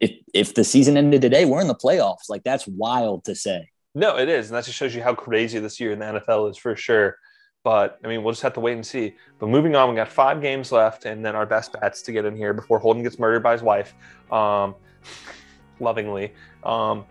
if, if the season ended today, we're in the playoffs. Like that's wild to say. No, it is. And that just shows you how crazy this year in the NFL is for sure. But I mean, we'll just have to wait and see. But moving on, we got five games left and then our best bets to get in here before Holden gets murdered by his wife. Um, lovingly. Um,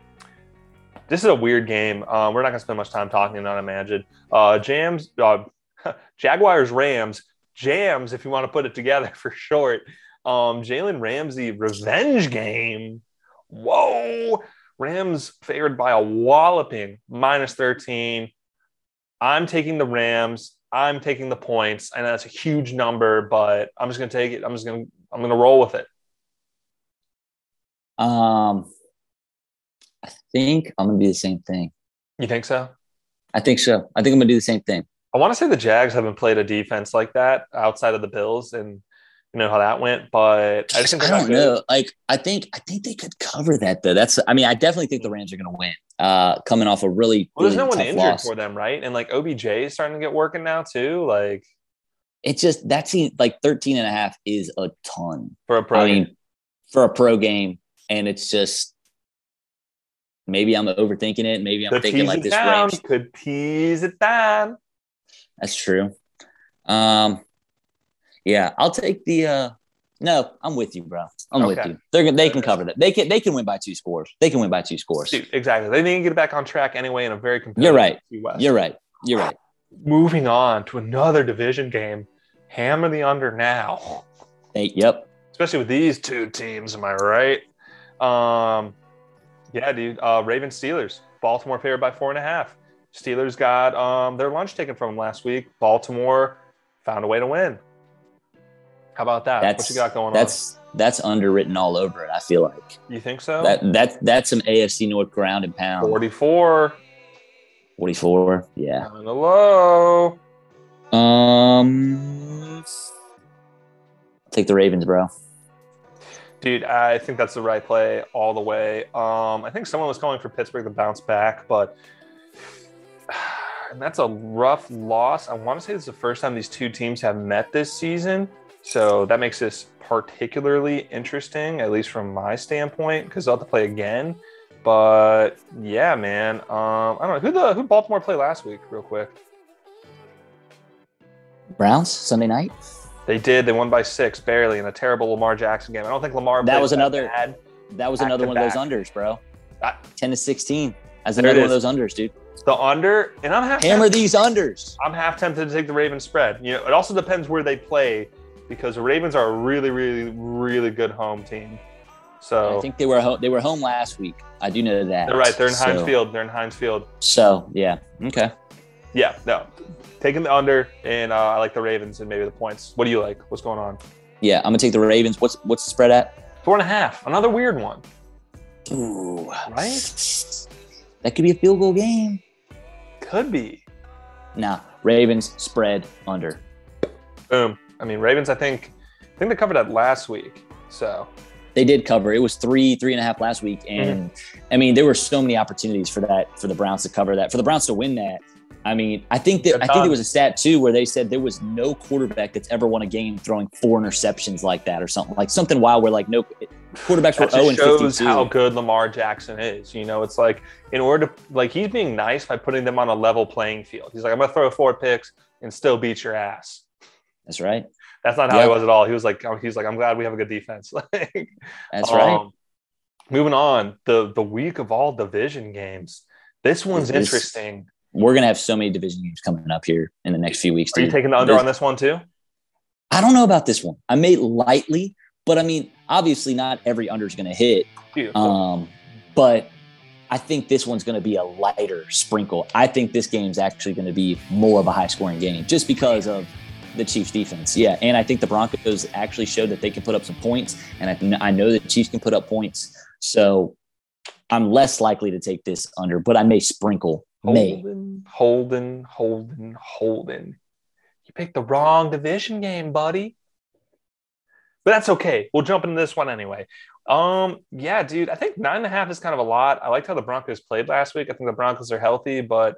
this is a weird game. Uh, we're not going to spend much time talking on Imagine. Uh, Jams, uh, *laughs* Jaguars, Rams, Jams, if you want to put it together *laughs* for short. Um, Jalen Ramsey revenge game. Whoa. Rams favored by a walloping minus 13. I'm taking the Rams. I'm taking the points. I know that's a huge number, but I'm just going to take it. I'm just going to, I'm going to roll with it. Um, think I'm going to do the same thing. You think so? I think so. I think I'm going to do the same thing. I want to say the Jags haven't played a defense like that outside of the Bills, and you know how that went. But I, I don't know. Like I think I think they could cover that though. That's I mean I definitely think the Rams are going to win. Uh, coming off a really well, there's really no one injured loss. for them, right? And like OBJ is starting to get working now too. Like it's just that seems like 13 and a half is a ton for a pro. I mean, for a pro game, and it's just maybe I'm overthinking it. Maybe I'm thinking like this down. range could tease it down. That's true. Um, yeah, I'll take the. uh No, I'm with you, bro. I'm okay. with you. They're they can cover that. They can they can win by two scores. They can win by two scores. Dude, exactly. They need to get it back on track anyway in a very competitive. You're right. You're right. You're right. Moving on to another division game. Hammer the under now. Hey, yep. Especially with these two teams, am I right? Um, yeah, dude. Uh, Ravens Steelers. Baltimore favored by four and a half. Steelers got um, their lunch taken from them last week. Baltimore found a way to win. How about that? That's, what you got going that's, on? That's that's underwritten all over it. I feel like. You think so? That that that's some AFC North ground and pound. Forty-four. Forty-four. Yeah. Hello. Um. Take the Ravens, bro. Dude, I think that's the right play all the way. Um, I think someone was calling for Pittsburgh to bounce back, but and *sighs* that's a rough loss. I want to say it's the first time these two teams have met this season. So that makes this particularly interesting, at least from my standpoint, because they'll have to play again. But yeah, man. Um, I don't know who the who Baltimore play last week, real quick. Browns Sunday night. They did. They won by six, barely, in a terrible Lamar Jackson game. I don't think Lamar. That was another. bad. That was another one of those unders, bro. I- Ten to sixteen. As another one of those unders, dude. The under, and I'm half Hammer tempted- these unders. I'm half tempted to take the Ravens spread. You know, it also depends where they play, because the Ravens are a really, really, really good home team. So I think they were home, they were home last week. I do know that. they're right. They're in Heinz Field. They're in Heinz Field. So yeah, okay. Yeah, no, taking the under, and uh, I like the Ravens and maybe the points. What do you like? What's going on? Yeah, I'm gonna take the Ravens. What's what's the spread at? Four and a half. Another weird one. Ooh, Right? That could be a field goal game. Could be. Nah, Ravens spread under. Boom. I mean, Ravens. I think. I think they covered that last week. So They did cover. It was three, three and a half last week, and I mean there were so many opportunities for that for the Browns to cover that, for the Browns to win that. I mean, I think that I think there was a stat too where they said there was no quarterback that's ever won a game throwing four interceptions like that or something like something wild where like no quarterbacks were that 0 just and shows 52. how good Lamar Jackson is. You know, it's like in order to like he's being nice by putting them on a level playing field. He's like, I'm gonna throw four picks and still beat your ass. That's right. That's not how Yeah. he was at all. He was like, he was like, I'm glad we have a good defense. *laughs* like, That's right. um, Moving on, the the week of all division games. This one's This- interesting. We're gonna have so many division games coming up here in the next few weeks. Are you taking the under This- on this one too? I don't know about this one. I made lightly, but I mean, obviously not every under is gonna hit. Beautiful. Um, but I think this one's going to be a lighter sprinkle. I think this game's actually going to be more of a high scoring game just because of the Chiefs defense. Yeah. And I think the Broncos actually showed that they can put up some points. And I, I know the Chiefs can put up points. So I'm less likely to take this under, but I may sprinkle. May. Holden, Holden, Holden, Holden. You picked the wrong division game, buddy. But that's okay. We'll jump into this one anyway. Um, yeah, dude, I think nine and a half is kind of a lot. I liked how the Broncos played last week. I think the Broncos are healthy, but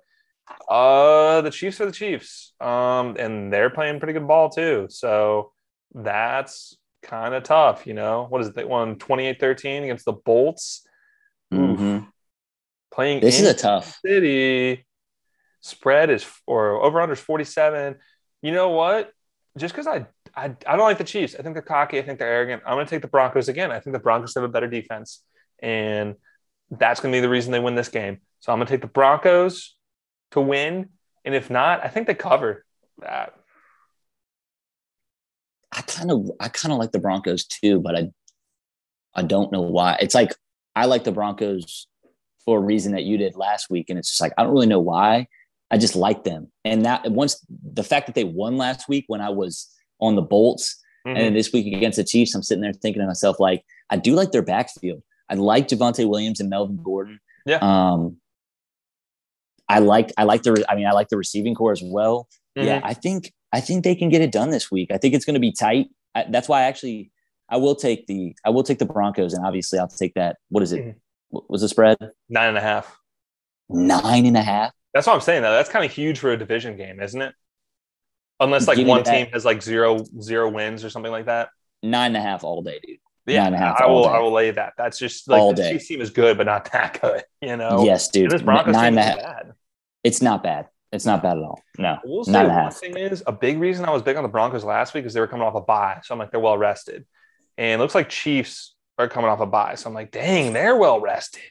uh the Chiefs are the Chiefs. Um, and they're playing pretty good ball too. So that's kind of tough, you know. What is it? They won 28-13 against the Bolts. Oof. Playing This in is a tough. City spread is or over under is 47. You know what? Just because I, I I don't like the Chiefs. I think they're cocky. I think they're arrogant. I'm going to take the Broncos again. I think the Broncos have a better defense, and that's going to be the reason they win this game. So I'm going to take the Broncos to win, and if not, I think they cover that. I kind of I kind of like the Broncos too, but I I don't know why. It's like I like the Broncos for a reason that you did last week, and it's just like I don't really know why. I just like them, and that once the fact that they won last week when I was on the Bolts, Mhm. and this week against the Chiefs, I'm sitting there thinking to myself like I do like their backfield. I like Javonte Williams and Melvin Gordon. Yeah. Um, I like I like the I mean I like the receiving core as well. Yeah, Mhm. I think I think they can get it done this week. I think it's going to be tight. I, that's why I actually I will take the I will take the Broncos, and obviously I'll take that. What is it? Mhm. What was the spread? nine and a half. Nine and a half. That's what I'm saying. Though that's kind of huge for a division game, isn't it? Unless like Give one team has like zero zero wins or something like that. Nine and a half all day, dude. Yeah, Nine and a half I will. day. I will lay that. That's just like All the day. Chiefs team is good, but not *laughs* that good. You know. yes, dude. And this Broncos nine team is bad. It's not bad. It's not bad at all. No, We'll a one half. thing is a big reason I was big on the Broncos last week is they were coming off a bye, so I'm like they're well rested, and it looks like Chiefs are coming off a bye, so I'm like, dang, they're well rested.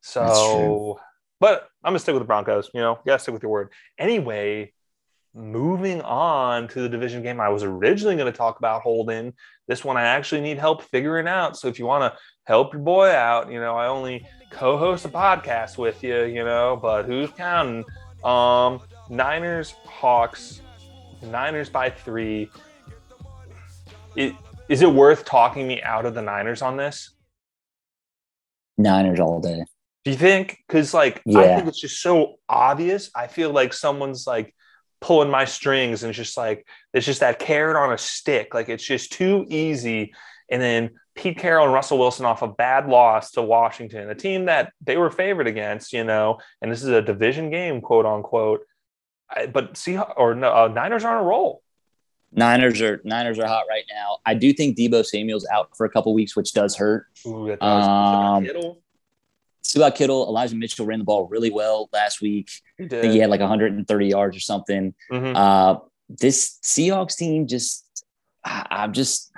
So, but I'm gonna stick with the Broncos. You know, you gotta stick with your word. Anyway, moving on to the division game I was originally going to talk about, Holden. This one I actually need help figuring out. So if you want to help your boy out, you know, I only co-host a podcast with you, you know, but who's counting? Um, Niners, Hawks, Niners by three. It, is it worth talking me out of the Niners on this? Niners all day. Do you think? Because like I think it's just so obvious. I feel like someone's like pulling my strings and it's just like it's just that carrot on a stick. Like it's just too easy. And then Pete Carroll and Russell Wilson off a bad loss to Washington, a team that they were favored against, you know, and this is a division game, quote unquote. I, but see, or no, uh, Niners are on a roll. Niners are Niners are hot right now. I do think Deebo Samuel's out for a couple weeks, which does hurt. Ooh. Um, Kittle, Scott Kittle, Elijah Mitchell ran the ball really well last week. he I think he had like 130 yards or something. Mhm. Uh, this Seahawks team just, I- I'm just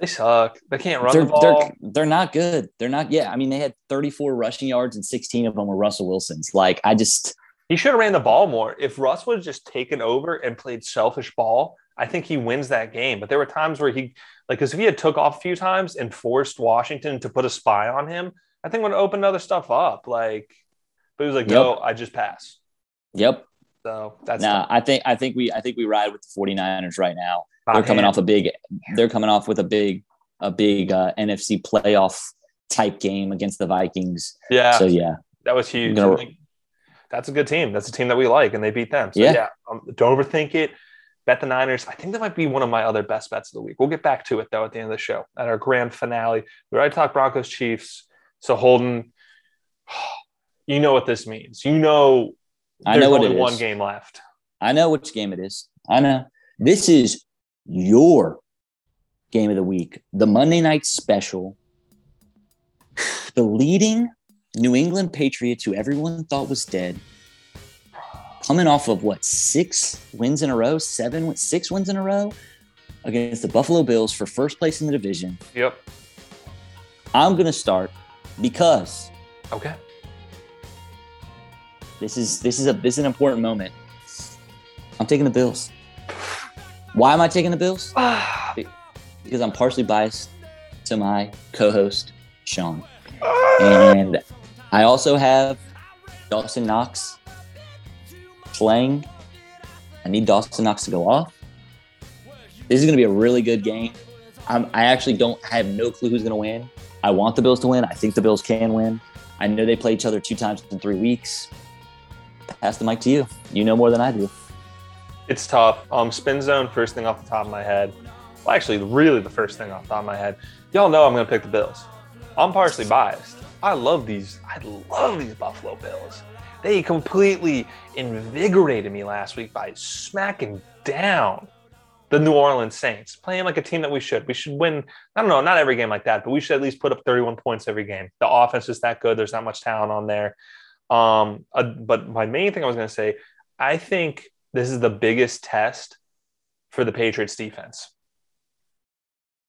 They suck. They can't run they're, the ball. they're they're not good. They're not. Yeah, I mean they had 34 rushing yards and 16 of them were Russell Wilson's. Like I just He should have ran the ball more. If Russ would have just taken over and played selfish ball, I think he wins that game. But there were times where he, like, because if he had took off a few times and forced Washington to put a spy on him, I think would opened other stuff up. Like, but he was like, Yep. "No, I just pass." yep. So that's Nah, I think I think we I think we ride with the 49ers right now. They're coming off a big they're coming off with a big a big uh, NFC playoff type game against the Vikings. Yeah, So yeah, that was huge. gonna- that's a good team. That's a team that we like, and they beat them. So Yeah. yeah, um, don't overthink it. Bet the Niners. I think that might be one of my other best bets of the week. We'll get back to it though at the end of the show at our grand finale. We already talked Broncos Chiefs. So Holden, *sighs* you know what this means. You know, I know what it one is. game left. I know which game it is. I know. This is your game of the week, the Monday night special. *sighs* The leading New England Patriots, who everyone thought was dead, coming off of what six wins in a row, seven, six wins in a row against the Buffalo Bills for first place in the division. Yep. I'm going to start because Okay. This is this is a this is an important moment. I'm taking the Bills. Why am I taking the Bills? *sighs* Because I'm partially biased to my co-host Sean, *sighs* and I also have Dawson Knox playing. I need Dawson Knox to go off. This is going to be a really good game. I'm, I actually don't I have no clue who's going to win. I want the Bills to win. I think the Bills can win. I know they play each other two times in three weeks. Pass the mic to you. You know more than I do. It's tough. Um, spin zone, first thing off the top of my head. Well, actually, really the first thing off the top of my head. Y'all know I'm going to pick the Bills. I'm partially biased. I love these. I love these Buffalo Bills. They completely invigorated me last week by smacking down the New Orleans Saints, playing like a team that we should. We should win. I don't know, not every game like that, but we should at least put up 31 points every game. The offense is that good. There's not much talent on there. Um, uh, but my main thing I was going to say, I think this is the biggest test for the Patriots defense.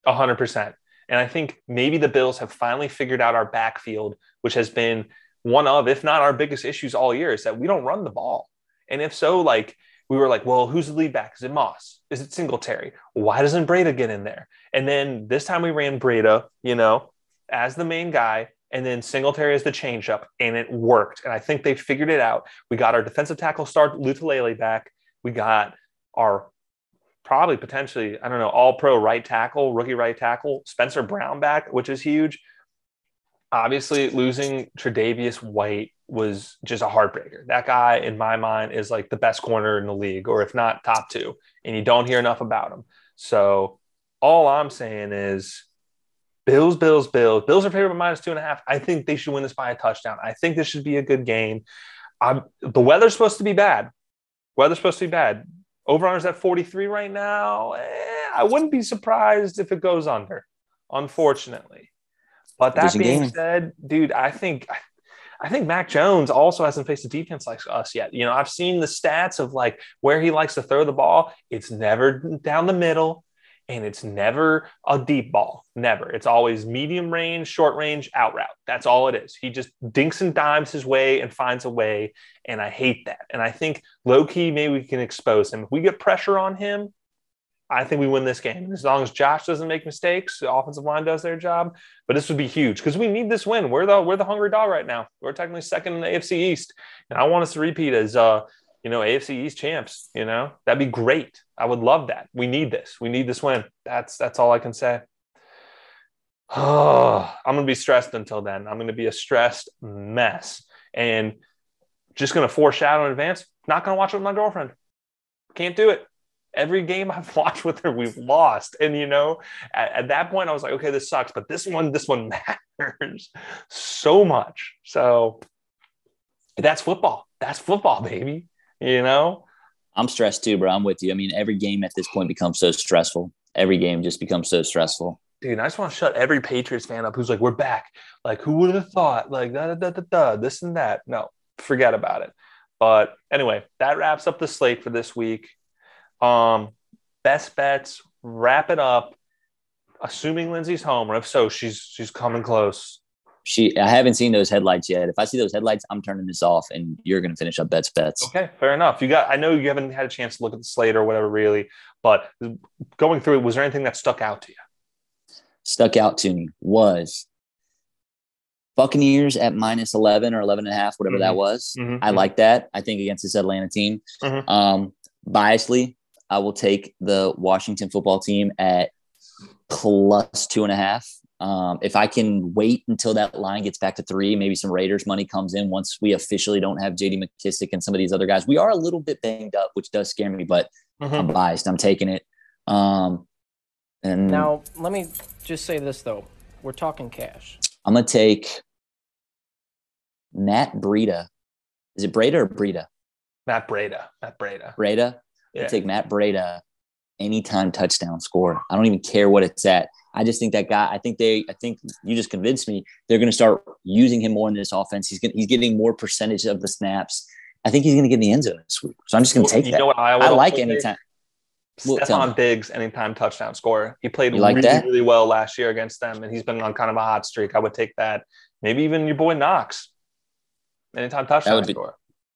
100%. And I think maybe the Bills have finally figured out our backfield, which has been one of, if not our biggest issues all year, is that we don't run the ball. And if so, like we were like, well, who's the lead back? Is it Moss? Is it Singletary? Why doesn't Breida get in there? And then this time we ran Breida, you know, as the main guy, and then Singletary as the changeup, and it worked. And I think they figured it out. We got our defensive tackle star Lotulelei back. We got our probably potentially, I don't know, all pro right tackle, rookie right tackle, Spencer Brown back, which is huge. Obviously, losing Tredavious White was just a heartbreaker. That guy, in my mind, is like the best corner in the league, or if not top two, and you don't hear enough about him. So, all I'm saying is Bills, Bills, Bills. Bills are favored by minus two and a half. I think they should win this by a touchdown. I think this should be a good game. I'm, the weather's supposed to be bad. Weather's supposed to be bad. Over unders at 43 right now. Eh, I wouldn't be surprised if it goes under, unfortunately. But that being game. said, dude, I think I think Mac Jones also hasn't faced a defense like us yet. You know, I've seen the stats of like where he likes to throw the ball. It's never down the middle and it's never a deep ball. Never. It's always medium range, short range, out route. That's all it is. He just dinks and dimes his way and finds a way. And I hate that. And I think low key, maybe we can expose him. If we get pressure on him, I think we win this game. As long as Josh doesn't make mistakes, the offensive line does their job. But this would be huge because we need this win. We're the we're the hungry dog right now. We're technically second in the AFC East, and I want us to repeat as uh you know AFC East champs. You know that'd be great. I would love that. We need this. We need this win. That's that's all I can say. Oh, *sighs* I'm gonna be stressed until then. I'm gonna be a stressed mess, and just gonna foreshadow in advance. Not gonna watch it with my girlfriend. Can't do it every game I've *laughs* watched with her, we've lost. And you know, at, at, that point, I was like, okay, this sucks, but this one, this one *laughs* matters so much. So that's football. That's football, baby. You know, I'm stressed too, bro. I'm with you. I mean, every game at this point becomes so stressful. Every game just becomes so stressful. Dude, I just want to shut every Patriots fan up who's like, we're back. Like, who would have thought? Like, da, da, da, da, da, this and that. No, forget about it. But anyway, that wraps up the slate for this week. Um, best bets, wrap it up. Assuming Lindsay's home, or if so, she's she's coming close. She, I haven't seen those headlights yet. If I see those headlights, I'm turning this off, and you're going to finish up bets bets. Okay, fair enough. You got. I know you haven't had a chance to look at the slate or whatever, really, but going through it, was there anything that stuck out to you? Stuck out to me was Buccaneers at minus 11 or 11 and a half, whatever mm-hmm. that was. Mm-hmm. I like that. I think against this Atlanta team. Mm-hmm. Um, biasly, I will take the Washington football team at plus two and a half. Um, if I can wait until that line gets back to three, maybe some Raiders money comes in once we officially don't have JD McKissic and some of these other guys. We are a little bit banged up, which does scare me, but mm-hmm. I'm biased. I'm taking it. Um, and now let me just say this though: we're talking cash. I'm gonna take Matt Breida. Is it Breida or Breida? Matt Breida. Matt Breida. Breida. Yeah. Take Matt Breida anytime touchdown score. I don't even care what it's at. I just think that guy. I think they. I think you just convinced me. They're going to start using him more in this offense. He's he's getting more percentage of the snaps. I think he's going to get in the end zone this week. So I'm just going to take you that. Know what I, I like anytime. Well, Stefon Diggs, anytime touchdown scorer. He played like really, that? really well last year against them, and he's been on kind of a hot streak. I would take that. Maybe even your boy Knox, anytime touchdown that would be, scorer.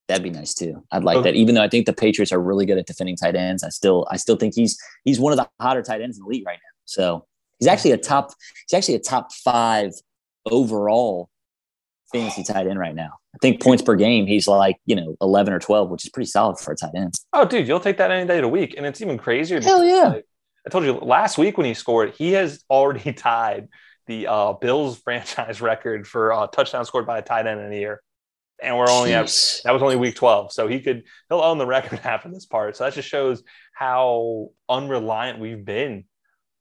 That'd be nice too. I'd like okay. that. Even though I think the Patriots are really good at defending tight ends, I still I still think he's he's one of the hotter tight ends in the league right now. So he's actually a top he's actually a top five overall fantasy tight end right now. I think points per game, he's like, you know, 11 or 12, which is pretty solid for a tight end. Oh, dude, you'll take that any day of the week. And it's even crazier. Hell yeah. Like, I told you last week when he scored, he has already *laughs* tied the uh, Bills franchise *laughs* record for uh, touchdown scored by a tight end in a year. And we're only at, that was only week 12. So he could, he'll own the record *laughs* half of this part. So that just shows how unreliant we've been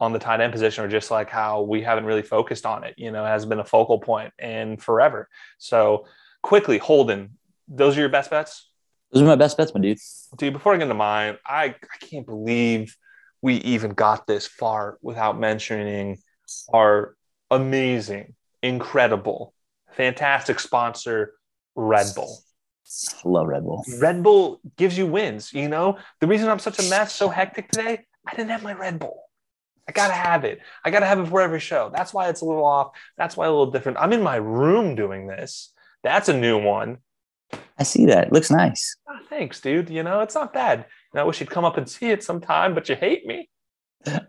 on the tight end position or just like how we haven't really focused on it, you know, has been a focal point and forever. So quickly, Holden, those are your best bets? Those are my best bets, my dude. Dude, before I get into mine, I, I can't believe we even got this far without mentioning our amazing, incredible, fantastic sponsor, Red Bull. Love Red Bull. Red Bull gives you wins. You know, the reason I'm such a mess, so hectic today, I didn't have my Red Bull. I gotta have it. I gotta have it for every show. That's why it's a little off. That's why a little different. I'm in my room doing this. That's a new one. I see that. It looks nice. Oh, thanks, dude. You know, it's not bad. And I wish you'd come up and see it sometime, but you hate me.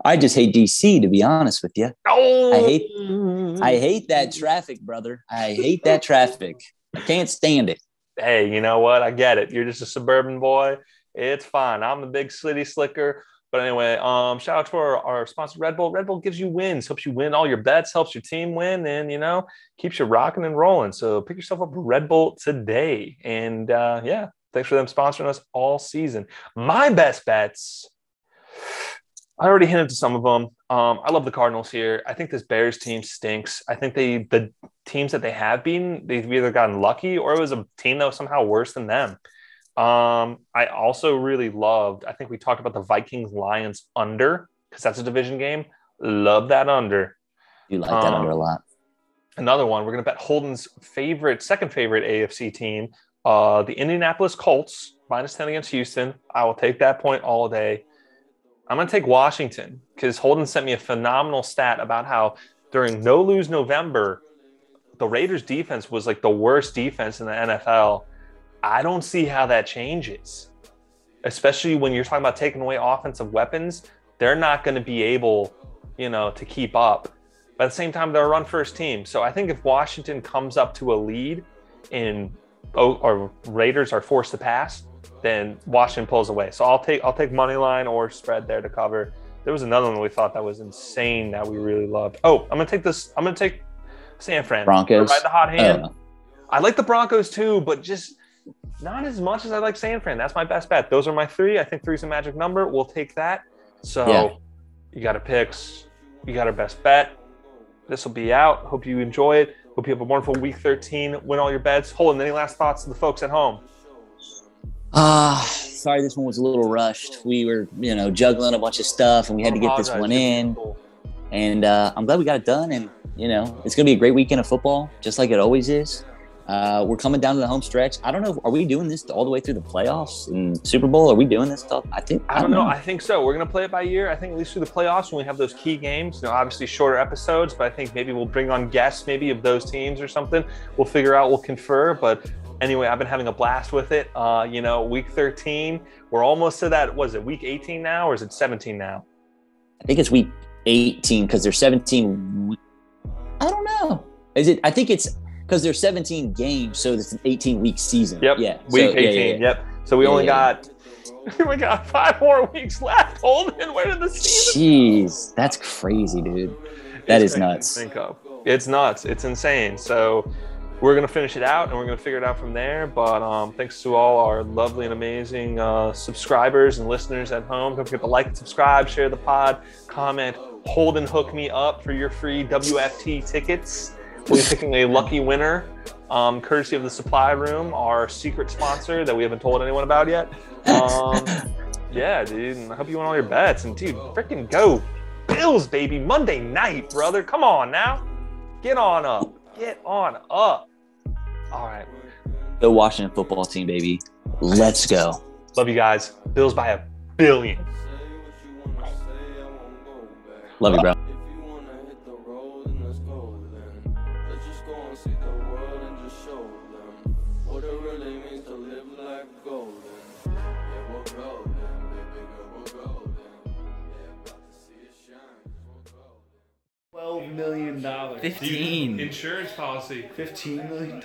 I just hate DC to be honest with you. Oh. I hate I hate that oh. traffic, brother. I hate that traffic. I can't stand it. Hey, you know what? I get it. You're just a suburban boy. It's fine. I'm a big city slicker. But anyway, um, shout out to our, our sponsor, Red Bull. Red Bull gives you wins, helps you win all your bets, helps your team win, and you know, keeps you rocking and rolling. So pick yourself up Red Bull today. And uh, yeah, thanks for them sponsoring us all season. My best bets. I already hinted to some of them. Um, I love the Cardinals here. I think this Bears team stinks. I think they the teams that they have been, they've either gotten lucky or it was a team that was somehow worse than them. Um, I also really loved, I think we talked about the Vikings Lions under because that's a division game. Love that under. You like that um, under a lot. Another one, we're going to bet Holden's favorite, second favorite AFC team, uh, the Indianapolis Colts, minus 10 against Houston. I will take that point all day. I'm going to take Washington because Holden sent me a phenomenal stat about how during no lose November, the Raiders defense was like the worst defense in the NFL. I don't see how that changes, especially when you're talking about taking away offensive weapons. They're not going to be able, you know, to keep up. But at the same time, they're a run first team. So I think if Washington comes up to a lead in oh, or Raiders are forced to pass, then Washington pulls away. So I'll take I'll take money line or spread there to cover. There was another one we thought that was insane that we really loved. Oh, I'm gonna take this. I'm gonna take San Fran. Broncos. The hot hand. Uh, I like the Broncos too, but just not as much as I like San Fran. That's my best bet. Those are my three. I think three's a magic number. We'll take that. So yeah. you got a picks. You got our best bet. This will be out. Hope you enjoy it. Hope you have a wonderful week 13. Win all your bets. Hold on. Any last thoughts to the folks at home? Ah, sorry, this one was a little rushed. We were, you know, juggling a bunch of stuff, and we had to get this one in. And uh, I'm glad we got it done. And you know, it's gonna be a great weekend of football, just like it always is. Uh, we're coming down to the home stretch. I don't know. Are we doing this all the way through the playoffs and Super Bowl? Are we doing this stuff? I think. I don't know. I think so. We're gonna play it by year. I think at least through the playoffs when we have those key games. You know, obviously shorter episodes, but I think maybe we'll bring on guests, maybe of those teams or something. We'll figure out. We'll confer. But anyway, I've been having a blast with it. Uh, you know, week 13. We're almost to that. Was it week 18 now, or is it 17 now? I think it's week 18 because there's 17. I don't know. Is it? I think it's because there's 17 games, so it's an 18 week season. Yep. Yeah. Week so, 18. yeah, yeah, yeah. Yep. So we Yeah, only yeah. got *laughs* we got five more weeks left. Holden, where did the season? Jeez, that's crazy, dude. That It's is nuts. Think of. It's nuts. It's insane. So we're gonna finish it out and we're gonna figure it out from there. But um, thanks to all our lovely and amazing uh, subscribers and listeners at home. Don't forget to like and subscribe, share the pod, comment, hold and hook me up for your free WFT tickets. We'll be picking a lucky winner, um, courtesy of the Supply Room, our secret sponsor that we haven't told anyone about yet. Um, *laughs* yeah, dude. And I hope you won all your bets. And dude, freaking go Bills, baby. Monday night, brother. Come on now. Get on up. Get on up. All right. Go Washington football team, baby. Let's go. Love you guys. Bills by a billion. Love you, bro. If you wanna hit the road, then let's go then. Let's just go and see the world and just show them what it really means to live life golden. Yeah, we're golden, baby girl, we're golden. Yeah, about to see it shine, 'cause we're golden. Twelve million dollars. Fifteen. Insurance policy. Fifteen million dollars.